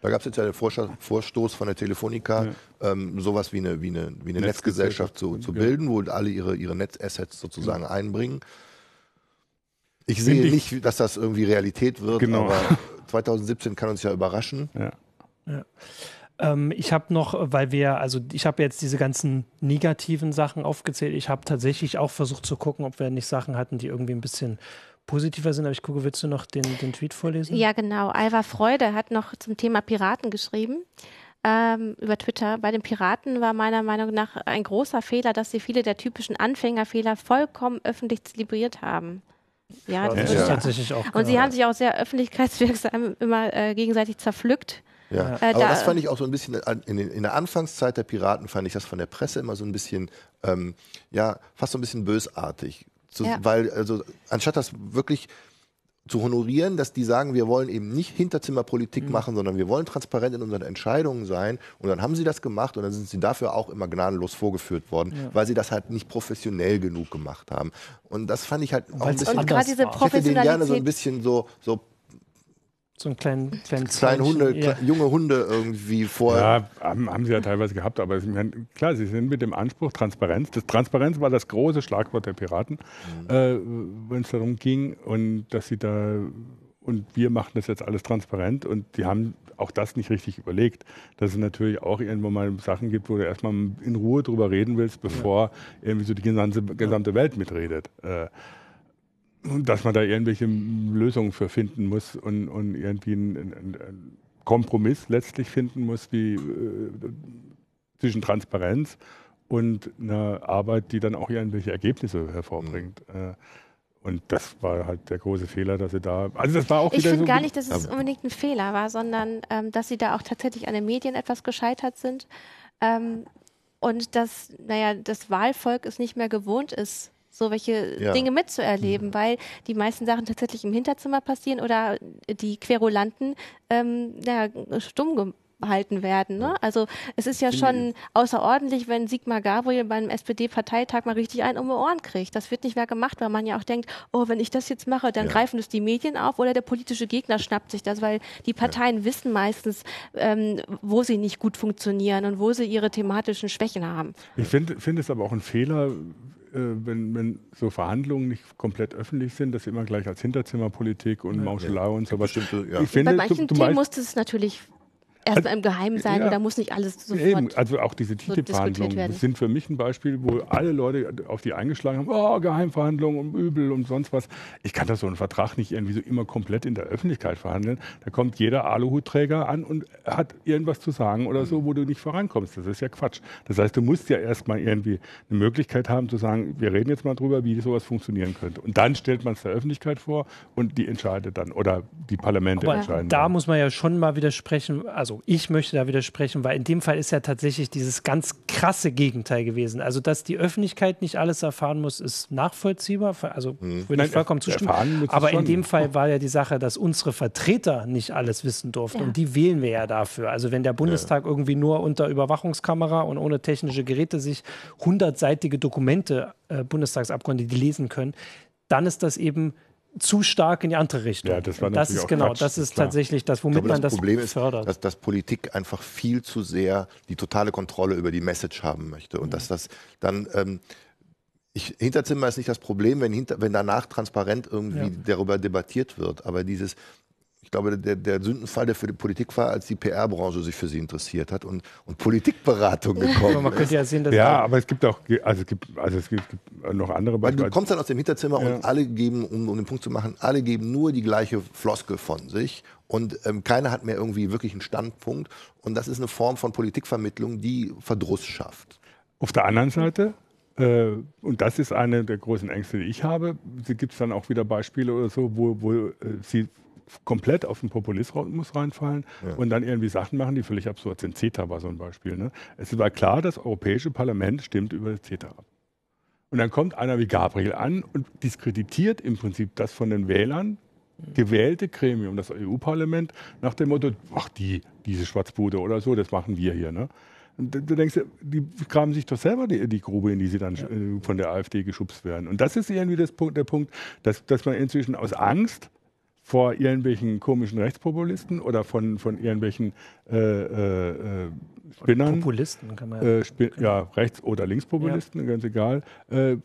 Da gab es jetzt ja den Vorstoß von der Telefonica, ähm, sowas wie eine, wie eine, wie eine Netzgesellschaft. Netzgesellschaft zu, zu Ja. bilden, wo alle ihre, ihre Netzassets sozusagen einbringen. Ich sehe ich- nicht, dass das irgendwie Realität wird, Genau. aber 2017 kann uns ja überraschen. Ja. Ähm, ich habe noch, weil wir, also ich habe jetzt diese ganzen negativen Sachen aufgezählt. Ich habe tatsächlich auch versucht zu gucken, ob wir nicht Sachen hatten, die irgendwie ein bisschen positiver sind. Aber ich gucke, willst du noch den, den Tweet vorlesen? Ja, genau. Alva Freude hat noch zum Thema Piraten geschrieben. ähm, über Twitter. Bei den Piraten war meiner Meinung nach ein großer Fehler, dass sie viele der typischen Anfängerfehler vollkommen öffentlich zelebriert haben. Ja, das ja. ist tatsächlich auch. Und sie haben sich auch sehr öffentlichkeitswirksam immer äh, gegenseitig zerpflückt. Ja, äh, aber da das fand ich auch so ein bisschen in, in, der Anfangszeit der Piraten fand ich das von der Presse immer so ein bisschen, ähm, ja, fast so ein bisschen bösartig. Zu, ja. Weil, also, anstatt das wirklich zu honorieren, dass die sagen, wir wollen eben nicht Hinterzimmerpolitik mhm. machen, sondern wir wollen transparent in unseren Entscheidungen sein. Und dann haben sie das gemacht und dann sind sie dafür auch immer gnadenlos vorgeführt worden, ja. weil sie das halt nicht professionell genug gemacht haben. Und das fand ich halt auch ein bisschen. Und gerade diese Ich hätte den gerne so ein bisschen so, so so einen kleinen, kleinen kleine Hunde, ja. junge Hunde irgendwie vor. Ja, haben, haben, sie ja teilweise gehabt, aber klar, sie sind mit dem Anspruch Transparenz. Das Transparenz war das große Schlagwort der Piraten, mhm. äh, wenn es darum ging und dass sie da und wir machen das jetzt alles transparent und die haben auch das nicht richtig überlegt, dass es natürlich auch irgendwo mal Sachen gibt, wo du erstmal in Ruhe drüber reden willst, bevor ja. irgendwie so die gesamte, gesamte Welt mitredet. Äh, dass man da irgendwelche Lösungen für finden muss und, und irgendwie einen, einen, Kompromiss letztlich finden muss, wie äh, zwischen Transparenz und einer Arbeit, die dann auch irgendwelche Ergebnisse hervorbringt. Mhm. Äh, und das war halt der große Fehler, dass sie da. Also das war auch Ich finde so gar nicht, dass es unbedingt ein Fehler war, sondern ähm, dass sie da auch tatsächlich an den Medien etwas gescheitert sind. Ähm, und dass, naja, das Wahlvolk es nicht mehr gewohnt ist, so welche ja. Dinge mitzuerleben, mhm. weil die meisten Sachen tatsächlich im Hinterzimmer passieren oder die Querulanten ähm, ja, stumm gehalten werden. Ne? Also es ist ja schon außerordentlich, wenn Sigmar Gabriel beim SPD-Parteitag mal richtig einen um die Ohren kriegt. Das wird nicht mehr gemacht, weil man ja auch denkt, oh, wenn ich das jetzt mache, dann ja. greifen es die Medien auf oder der politische Gegner schnappt sich das, weil die Parteien ja. wissen meistens, ähm, wo sie nicht gut funktionieren und wo sie ihre thematischen Schwächen haben. Ich finde find es aber auch ein Fehler, wenn, wenn, so Verhandlungen nicht komplett öffentlich sind, dass sie immer gleich als Hinterzimmerpolitik und Mauschelei und so was. Ja. Ich finde, Bei manchen du, du Themen muss es natürlich erstmal im Geheimen sein ja, oder muss nicht alles sofort. Eben, also auch diese TTIP-Verhandlungen so sind für mich ein Beispiel, wo alle Leute auf die eingeschlagen haben, oh, Geheimverhandlungen und übel und sonst was. Ich kann das so einen Vertrag nicht irgendwie so immer komplett in der Öffentlichkeit verhandeln. Da kommt jeder Aluhutträger an und hat irgendwas zu sagen oder so, wo du nicht vorankommst. Das ist ja Quatsch. Das heißt, du musst ja erstmal irgendwie eine Möglichkeit haben zu sagen, wir reden jetzt mal drüber, wie sowas funktionieren könnte. Und dann stellt man es der Öffentlichkeit vor und die entscheidet dann oder die Parlamente Aber entscheiden. Da dann. muss man ja schon mal widersprechen, also ich möchte da widersprechen, weil in dem Fall ist ja tatsächlich dieses ganz krasse Gegenteil gewesen. Also, dass die Öffentlichkeit nicht alles erfahren muss, ist nachvollziehbar. Also, mhm. würde ich vollkommen zustimmen. Aber in dem Fall war ja die Sache, dass unsere Vertreter nicht alles wissen durften. Ja. Und die wählen wir ja dafür. Also, wenn der Bundestag ja. irgendwie nur unter Überwachungskamera und ohne technische Geräte sich hundertseitige Dokumente äh, Bundestagsabgeordnete lesen können, dann ist das eben zu stark in die andere Richtung. Ja, das, war das ist genau, Quatsch, das ist klar. tatsächlich das, womit glaube, man das, Problem ist, fördert. Dass, dass Politik einfach viel zu sehr die totale Kontrolle über die Message haben möchte und mhm. dass das dann ähm, ich, Hinterzimmer ist nicht das Problem, wenn, hinter, wenn danach transparent irgendwie ja. darüber debattiert wird. Aber dieses, ich glaube, der, der Sündenfall, der für die Politik war, als die PR-Branche sich für sie interessiert hat und, und Politikberatung gekommen aber man könnte ja sehen, dass Ja, aber es gibt auch, also es gibt, also es gibt, noch andere Beispiele. Weil du kommst dann aus dem Hinterzimmer ja. und alle geben, um, um den Punkt zu machen, alle geben nur die gleiche Floskel von sich und ähm, keiner hat mehr irgendwie wirklich einen Standpunkt. Und das ist eine Form von Politikvermittlung, die Verdruss schafft. Auf der anderen Seite äh, und das ist eine der großen Ängste, die ich habe. Gibt es dann auch wieder Beispiele oder so, wo, wo äh, sie komplett auf den Populismus reinfallen ja. und dann irgendwie Sachen machen, die völlig absurd sind. CETA war so ein Beispiel. Ne? Es war klar, das Europäische Parlament stimmt über das CETA ab. Und dann kommt einer wie Gabriel an und diskreditiert im Prinzip das von den Wählern gewählte Gremium, das EU-Parlament, nach dem Motto, ach die, diese Schwarzbude oder so, das machen wir hier. Ne? Und du denkst, die graben sich doch selber die, die Grube, in die sie dann ja. Äh, von der AfD geschubst werden. Und das ist irgendwie das der Punkt, dass, dass man inzwischen aus Angst vor irgendwelchen komischen Rechtspopulisten oder von, von irgendwelchen äh, äh, äh Spinnern. Populisten kann man äh, Spin ja, Rechts- oder Linkspopulisten, ja. ganz egal. Äh,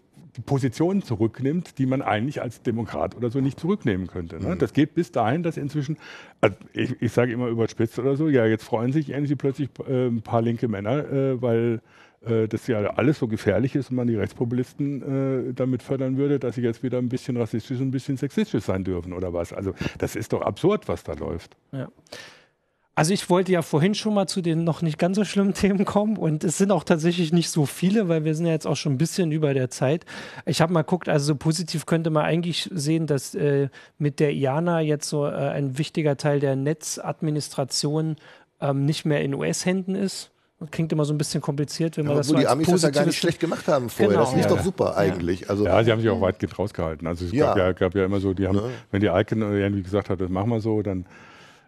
Positionen zurücknimmt, die man eigentlich als Demokrat oder so nicht zurücknehmen könnte. Ne? Mhm. Das geht bis dahin, dass inzwischen, also ich, ich sage immer überspitzt oder so, ja, jetzt freuen sich irgendwie plötzlich ein paar linke Männer, weil äh, dass ja alles so gefährlich ist und man die Rechtspopulisten äh, damit fördern würde, dass sie jetzt wieder ein bisschen rassistisch und ein bisschen sexistisch sein dürfen oder was. Also das ist doch absurd, was da läuft. Ja. Also ich wollte ja vorhin schon mal zu den noch nicht ganz so schlimmen Themen kommen und es sind auch tatsächlich nicht so viele, weil wir sind ja jetzt auch schon ein bisschen über der Zeit. Ich habe mal geguckt, also so positiv könnte man eigentlich sehen, dass äh, mit der IANA jetzt so äh, ein wichtiger Teil der Netzadministration ähm, nicht mehr in US-Händen ist. Klingt immer so ein bisschen kompliziert, wenn man ja, das so die Amis das ja gar nicht schlecht gemacht haben vorher. Genau. Das ist ja. doch super eigentlich. Also ja, sie haben sich auch weitgehend rausgehalten. Also es ja. Gab, ja, gab ja immer so, die haben, ne? wenn die Icon irgendwie gesagt hat, das machen wir so, dann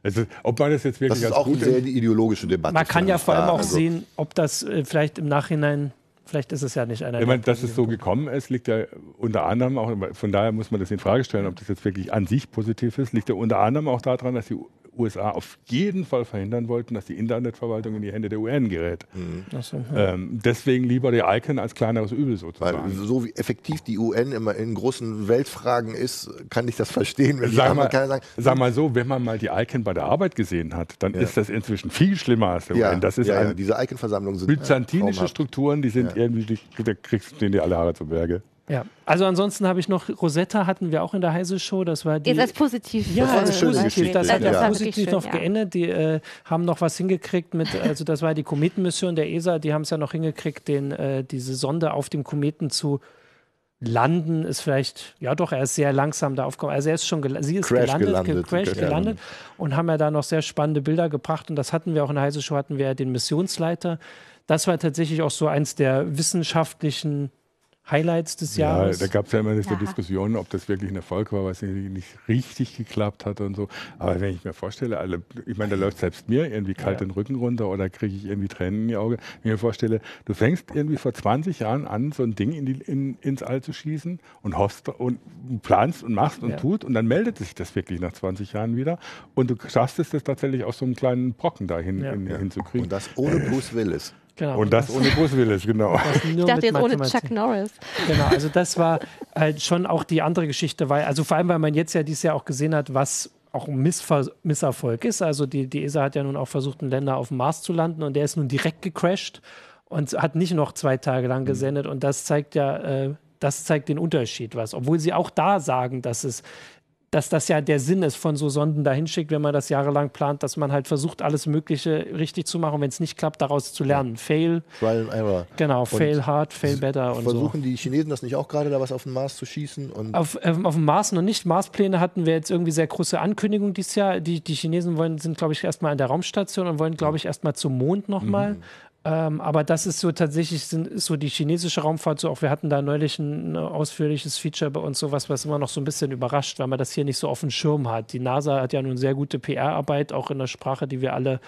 also, ob man das jetzt wirklich das ist auch eine sehr ideologische Debatte. Man kann ja vor allem auch also sehen, ob das äh, vielleicht im Nachhinein Vielleicht ist es ja nicht einer. Ich meine, dass es so gekommen ist, liegt ja unter anderem auch, von daher muss man das in Frage stellen, ob das jetzt wirklich an sich positiv ist, liegt ja unter anderem auch daran, dass die USA auf jeden Fall verhindern wollten, dass die Internetverwaltung in die Hände der UN gerät. Mhm. So, ja. ähm, deswegen lieber die ICANN als kleineres Übel sozusagen. Weil so wie effektiv die UN immer in großen Weltfragen ist, kann ich das verstehen. Wenn sag, mal, sagen, sag mal so, wenn man mal die ICANN bei der Arbeit gesehen hat, dann ja. ist das inzwischen viel schlimmer als der ja, UN. Das ist ja, ein, diese ICANN-Versammlungen sind byzantinische Strukturen, die sind irgendwie, da kriegst du denen die alle Haare zu Berge. Ja, also ansonsten habe ich noch Rosetta hatten wir auch in der Heise Show. Das war die. Ist das positiv? Ja, das, das ist positiv. Das hat ja, positiv noch schön, geendet. Die äh, haben noch was hingekriegt mit, also das war die Kometenmission der ESA. Die haben es ja noch hingekriegt, den, äh, diese Sonde auf dem Kometen zu landen. Ist vielleicht, ja doch, er ist sehr langsam da aufgekommen. Also er ist schon, sie ist Crash gelandet, gelandet, Crash gelandet und haben ja da noch sehr spannende Bilder gebracht. Und das hatten wir auch in der Heise Show. Hatten wir den Missionsleiter. Das war tatsächlich auch so eins der wissenschaftlichen Highlights des Jahres. Ja, da gab es ja immer diese ja. Diskussion, ob das wirklich ein Erfolg war, weil es nicht richtig geklappt hat und so. Aber wenn ich mir vorstelle, alle, ich meine, da läuft selbst mir irgendwie kalt ja. den Rücken runter oder kriege ich irgendwie Tränen in die Augen. Wenn ich mir vorstelle, du fängst irgendwie vor 20 Jahren an, so ein Ding in die, in, ins All zu schießen und hoffst und planst und machst und ja. tut und dann meldet sich das wirklich nach 20 Jahren wieder und du schaffst es, das tatsächlich aus so einem kleinen Brocken dahin in, hinzukriegen. Und das ohne Bruce Willis. Genau. Und das ohne Bruce Willis, genau. Ich dachte jetzt ohne Chuck Norris. Genau, also das war halt schon auch die andere Geschichte, weil, also vor allem, weil man jetzt ja dieses Jahr auch gesehen hat, was auch ein Missver Misserfolg ist. Also die, die ESA hat ja nun auch versucht, einen Länder auf dem Mars zu landen und der ist nun direkt gecrashed und hat nicht noch zwei Tage lang mhm. gesendet. Und das zeigt ja, äh, das zeigt den Unterschied was. Obwohl sie auch da sagen, dass es dass das ja der Sinn ist von so Sonden dahin schickt, wenn man das jahrelang plant, dass man halt versucht, alles Mögliche richtig zu machen, wenn es nicht klappt, daraus zu lernen. Fail. Trial and Error. Genau, und fail hard, fail better und Versuchen so. die Chinesen das nicht auch gerade, da was auf den Mars zu schießen? Und auf, ähm, auf dem Mars noch nicht. Marspläne hatten wir jetzt irgendwie sehr große Ankündigungen dieses Jahr. Die, die Chinesen wollen, sind, glaube ich, erstmal in der Raumstation und wollen, glaube ich, erstmal zum Mond nochmal. Mhm. Ähm, aber das ist so tatsächlich sind, ist so die chinesische Raumfahrt so auch. Wir hatten da neulich ein, ausführliches Feature bei uns, sowas, was immer noch so ein bisschen überrascht, weil man das hier nicht so auf dem Schirm hat. Die NASA hat ja nun sehr gute PR-Arbeit, auch in der Sprache, die wir alle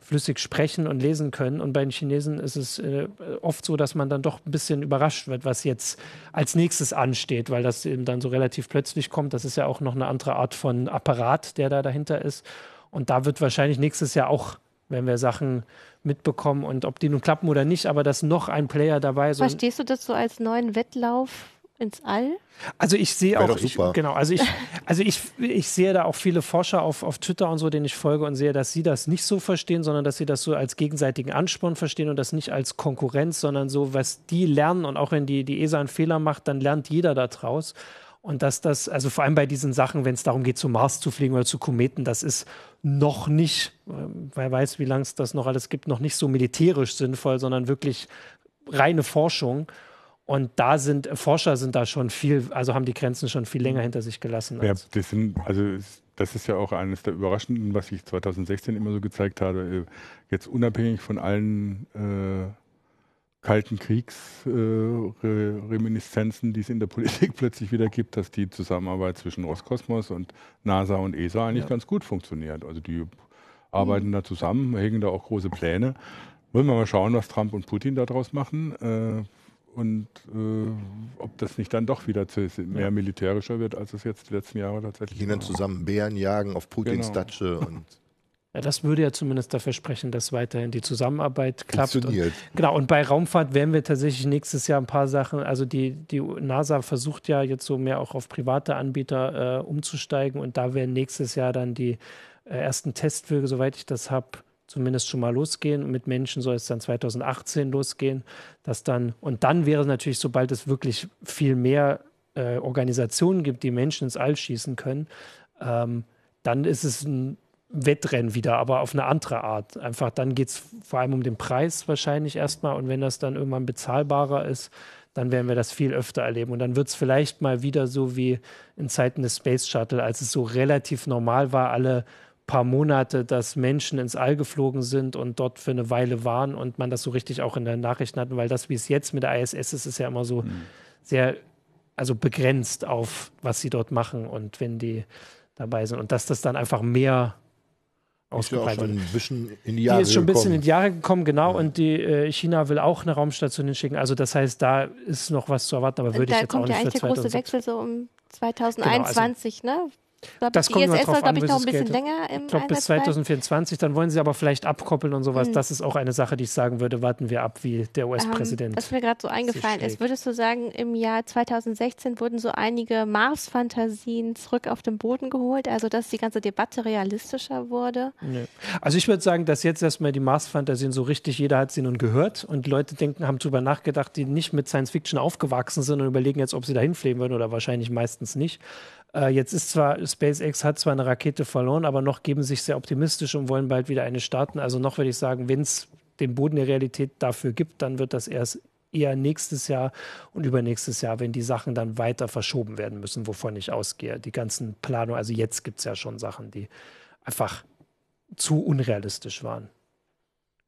flüssig sprechen und lesen können. Und bei den Chinesen ist es äh, oft so, dass man dann doch ein bisschen überrascht wird, was jetzt als nächstes ansteht, weil das eben dann so relativ plötzlich kommt. Das ist ja auch noch eine andere Art von Apparat, der da dahinter ist. Und da wird wahrscheinlich nächstes Jahr auch, wenn wir Sachen mitbekommen und ob die nun klappen oder nicht, aber dass noch ein Player dabei ist. Verstehst du das so als neuen Wettlauf ins All? Also ich sehe auch, ich, genau, also ich, also ich, ich sehe da auch viele Forscher auf, auf Twitter und so, denen ich folge und sehe, dass sie das nicht so verstehen, sondern dass sie das so als gegenseitigen Ansporn verstehen und das nicht als Konkurrenz, sondern so, was die lernen und auch wenn die, die ESA einen Fehler macht, dann lernt jeder daraus. Und dass das, also vor allem bei diesen Sachen, wenn es darum geht, zum Mars zu fliegen oder zu Kometen, das ist noch nicht, äh, wer weiß, wie lange es das noch alles gibt, noch nicht so militärisch sinnvoll, sondern wirklich reine Forschung. Und da sind Forscher sind da schon viel, also haben die Grenzen schon viel länger hinter sich gelassen. Ja, das sind, also das ist ja auch eines der Überraschenden, was ich 2016 immer so gezeigt habe. Jetzt unabhängig von allen äh, Kalten Kriegsreminiszenzen, äh, die es in der Politik plötzlich wieder gibt, dass die Zusammenarbeit zwischen Roskosmos und NASA und ESA eigentlich ja. ganz gut funktioniert. Also die arbeiten mhm. da zusammen, hegen da auch große Pläne. Wollen wir mal schauen, was Trump und Putin daraus machen äh, und äh, ob das nicht dann doch wieder zu, mehr militärischer wird, als es jetzt die letzten Jahre tatsächlich war. Die dann zusammen Bären jagen auf Putins genau. Datsche und ja, das würde ja zumindest dafür sprechen, dass weiterhin die Zusammenarbeit klappt. Und, genau, und bei Raumfahrt werden wir tatsächlich nächstes Jahr ein paar Sachen, also die, die NASA versucht ja jetzt so mehr auch auf private Anbieter äh, umzusteigen und da werden nächstes Jahr dann die äh, ersten Testflüge, soweit ich das habe, zumindest schon mal losgehen. Mit Menschen soll es dann 2018 losgehen. Dass dann, und dann wäre es natürlich, sobald es wirklich viel mehr äh, Organisationen gibt, die Menschen ins All schießen können, ähm, dann ist es ein Wettrennen wieder, aber auf eine andere Art. Einfach dann geht es vor allem um den Preis wahrscheinlich erstmal und wenn das dann irgendwann bezahlbarer ist, dann werden wir das viel öfter erleben. Und dann wird es vielleicht mal wieder so wie in Zeiten des Space Shuttle, als es so relativ normal war, alle paar Monate, dass Menschen ins All geflogen sind und dort für eine Weile waren und man das so richtig auch in den Nachrichten hatten, weil das, wie es jetzt mit der ISS ist, ist ja immer so mhm. sehr, also begrenzt auf, was sie dort machen und wenn die dabei sind. Und dass das dann einfach mehr ausgebreitet. Ist ja ein bisschen in die Jahre Die ist schon ein bisschen in die Jahre gekommen, genau. Ja. Und die äh, China will auch eine Raumstation hinschicken. Also das heißt, da ist noch was zu erwarten, aber würde ich jetzt auch nicht Da kommt ja eigentlich der große Wechsel so um 2021, genau, also, ne? Glaub, das kommt ISS soll, glaube ich, noch ein bisschen länger im Ich glaube, bis 2024. Dann wollen sie aber vielleicht abkoppeln und sowas. Mhm. Das ist auch eine Sache, die ich sagen würde. Warten wir ab, wie der US-Präsident. Ähm, was mir gerade so eingefallen ist, würdest du sagen, im Jahr 2016 wurden so einige Mars-Fantasien zurück auf den Boden geholt? Also, dass die ganze Debatte realistischer wurde? Nee. Also, ich würde sagen, dass jetzt erstmal die Mars-Fantasien so richtig, jeder hat sie nun gehört und Leute denken, haben darüber nachgedacht, die nicht mit Science Fiction aufgewachsen sind und überlegen jetzt, ob sie dahin fliegen würden oder wahrscheinlich meistens nicht. Äh, jetzt ist zwar, SpaceX hat zwar eine Rakete verloren, aber noch geben sich sehr optimistisch und wollen bald wieder eine starten. Also noch würde ich sagen, wenn es den Boden der Realität dafür gibt, dann wird das erst eher nächstes Jahr und übernächstes Jahr, wenn die Sachen dann weiter verschoben werden müssen, wovon ich ausgehe. Die ganzen Planungen, also jetzt gibt es ja schon Sachen, die einfach zu unrealistisch waren.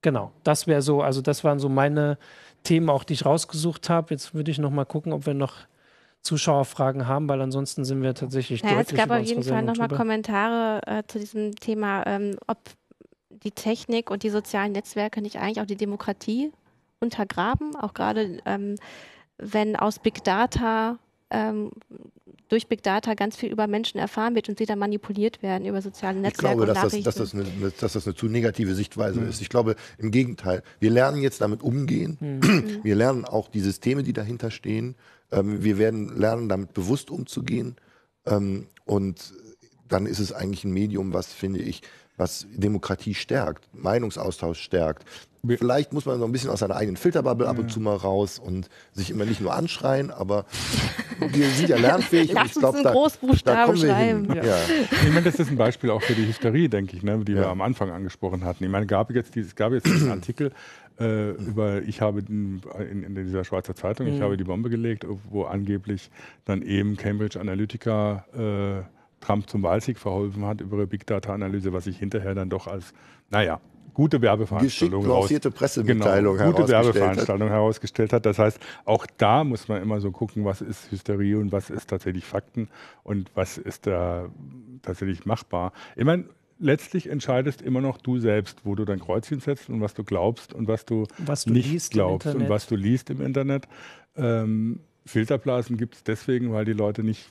Genau, das wäre so, also das waren so meine Themen auch, die ich rausgesucht habe. Jetzt würde ich noch mal gucken, ob wir noch Zuschauerfragen haben, weil ansonsten sind wir tatsächlich naja, deutlich Es gab auf jeden Fall nochmal Kommentare äh, zu diesem Thema, ähm, ob die Technik und die sozialen Netzwerke nicht eigentlich auch die Demokratie untergraben, auch gerade ähm, wenn aus Big Data ähm, durch Big Data ganz viel über Menschen erfahren wird und sie dann manipuliert werden über soziale Netzwerke. Ich glaube, dass das, dass, das eine, dass das eine zu negative Sichtweise mhm. ist. Ich glaube, im Gegenteil, wir lernen jetzt damit umgehen. Mhm. Wir lernen auch die Systeme, die dahinter stehen. Ähm, wir werden lernen, damit bewusst umzugehen. Ähm, und dann ist es eigentlich ein Medium, was, finde ich, was Demokratie stärkt, Meinungsaustausch stärkt. Vielleicht muss man so ein bisschen aus seiner eigenen Filterbubble ab und zu mal raus und sich immer nicht nur anschreien, aber wir sind ja lernfähig Lass und ich glaube, da, da kommen wir hin. Ja. Ja. Ich meine, das ist ein Beispiel auch für die Hysterie, denke ich, ne, die ja. wir am Anfang angesprochen hatten. Ich meine, gab jetzt es gab jetzt einen Artikel äh, über, ich habe in, in, dieser Schweizer Zeitung, ich mhm. habe die Bombe gelegt, wo angeblich dann eben Cambridge Analytica äh, Trump zum Wahlsieg verholfen hat über Big Data Analyse, was ich hinterher dann doch als, naja, gute Werbeveranstaltung raus, Pressemitteilung genau, gute Werbeveranstaltung hat. herausgestellt hat. Das heißt, auch da muss man immer so gucken, was ist Hysterie und was ist tatsächlich Fakten und was ist da tatsächlich machbar. Ich meine, letztlich entscheidest immer noch du selbst, wo du dein Kreuzchen setzt und was du glaubst und was du, was du nicht glaubst und was du liest im Internet. Ähm, Filterblasen gibt es deswegen, weil die Leute nicht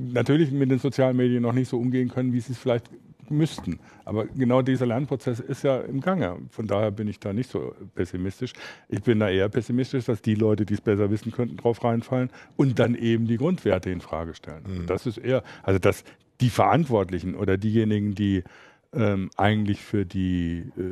natürlich mit den sozialen Medien noch nicht so umgehen können, wie sie es vielleicht müssten. Aber genau dieser Lernprozess ist ja im Gange. Von daher bin ich da nicht so pessimistisch. Ich bin da eher pessimistisch, dass die Leute, die es besser wissen könnten, drauf reinfallen und dann eben die Grundwerte in Frage stellen. Mhm. Das ist eher, also dass die Verantwortlichen oder diejenigen, die ähm, eigentlich für die äh,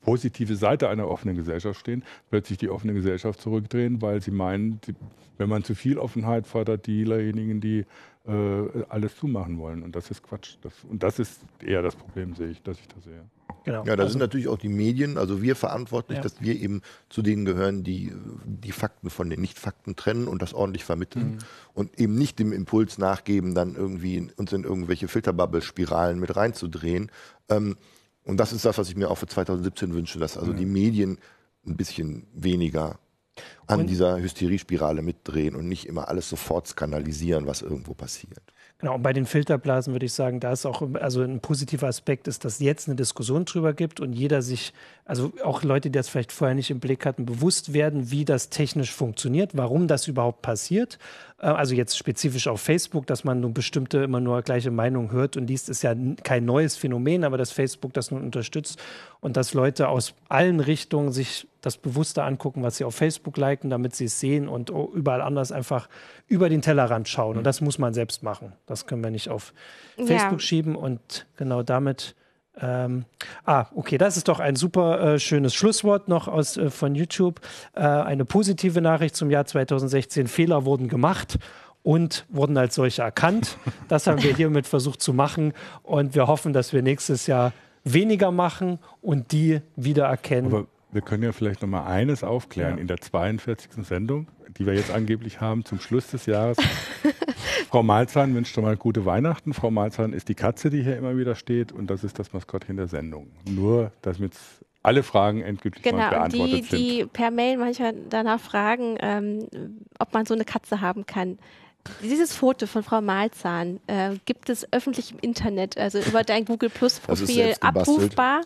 positive Seite einer offenen Gesellschaft stehen, plötzlich die offene Gesellschaft zurückdrehen, weil sie meinen, die, wenn man zu viel Offenheit fordert, diejenigen, die äh, alles zumachen wollen. Und das ist Quatsch. Das, und das ist eher das Problem, sehe ich, dass ich das sehe. Genau. Ja, da also, sind natürlich auch die Medien, also wir verantwortlich, ja. dass wir eben zu denen gehören, die die Fakten von den Nicht-Fakten trennen und das ordentlich vermitteln mhm. und eben nicht dem Impuls nachgeben, dann irgendwie uns in irgendwelche Filterbubble-Spiralen mit reinzudrehen. Ähm, und das ist das, was ich mir auch für 2017 wünsche, dass also mhm. die Medien ein bisschen weniger an und dieser Hysteriespirale mitdrehen und nicht immer alles sofort skandalisieren, was irgendwo passiert. Genau, und bei den Filterblasen würde ich sagen, da ist auch, also ein positiver Aspekt ist, dass jetzt eine Diskussion drüber gibt und jeder sich, also auch Leute, die das vielleicht vorher nicht im Blick hatten, bewusst werden, wie das technisch funktioniert, warum das überhaupt passiert. Äh, also jetzt spezifisch auf Facebook, dass man nur bestimmte immer nur gleiche Meinungen hört und liest, ist ja kein neues Phänomen, aber dass Facebook das nun unterstützt und dass Leute aus allen Richtungen sich das bewusster angucken, was sie auf Facebook liken, damit sie es sehen und überall anders einfach über den Tellerrand schauen. Und das muss man selbst machen. Das können wir nicht auf Facebook ja. schieben und genau damit. Ähm, ah, okay, das ist doch ein super äh, schönes Schlusswort noch aus, äh, von YouTube. Äh, eine positive Nachricht zum Jahr 2016. Fehler wurden gemacht und wurden als solche erkannt. Das haben wir hiermit versucht zu machen und wir hoffen, dass wir nächstes Jahr weniger machen und die wiedererkennen. Aber wir können ja vielleicht noch mal eines aufklären. Ja. In der 42. Sendung, die wir jetzt angeblich haben, zum Schluss des Jahres. Frau Malzahn wünscht schon mal gute Weihnachten. Frau Malzahn ist die Katze, die hier immer wieder steht und das ist das Maskottchen der Sendung. Nur, dass mit alle Fragen endgültig genau, beantwortet die, sind. die per Mail manchmal danach fragen, ähm, ob man so eine Katze haben kann. Dieses Foto von Frau Malzahn äh, gibt es öffentlich im Internet, also über dein Google Plus Profil abrufbar.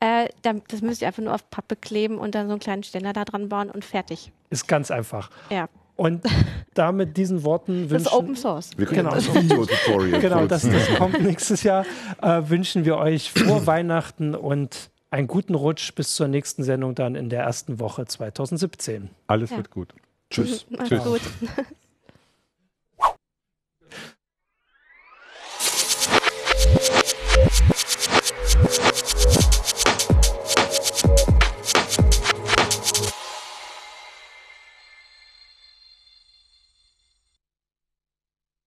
Äh, das müsst ihr einfach nur auf Pappe kleben und dann so einen kleinen Ständer da dran bauen und fertig. Ist ganz einfach. Ja. Und damit diesen Worten wünschen das ist Open Source. Wir genau, das Video-Tutorial. genau, das, das kommt nächstes Jahr. Äh, wünschen wir euch frohe Weihnachten und einen guten Rutsch bis zur nächsten Sendung dann in der ersten Woche 2017. Alles ja. wird gut. Tschüss. Mach's Tschüss. gut.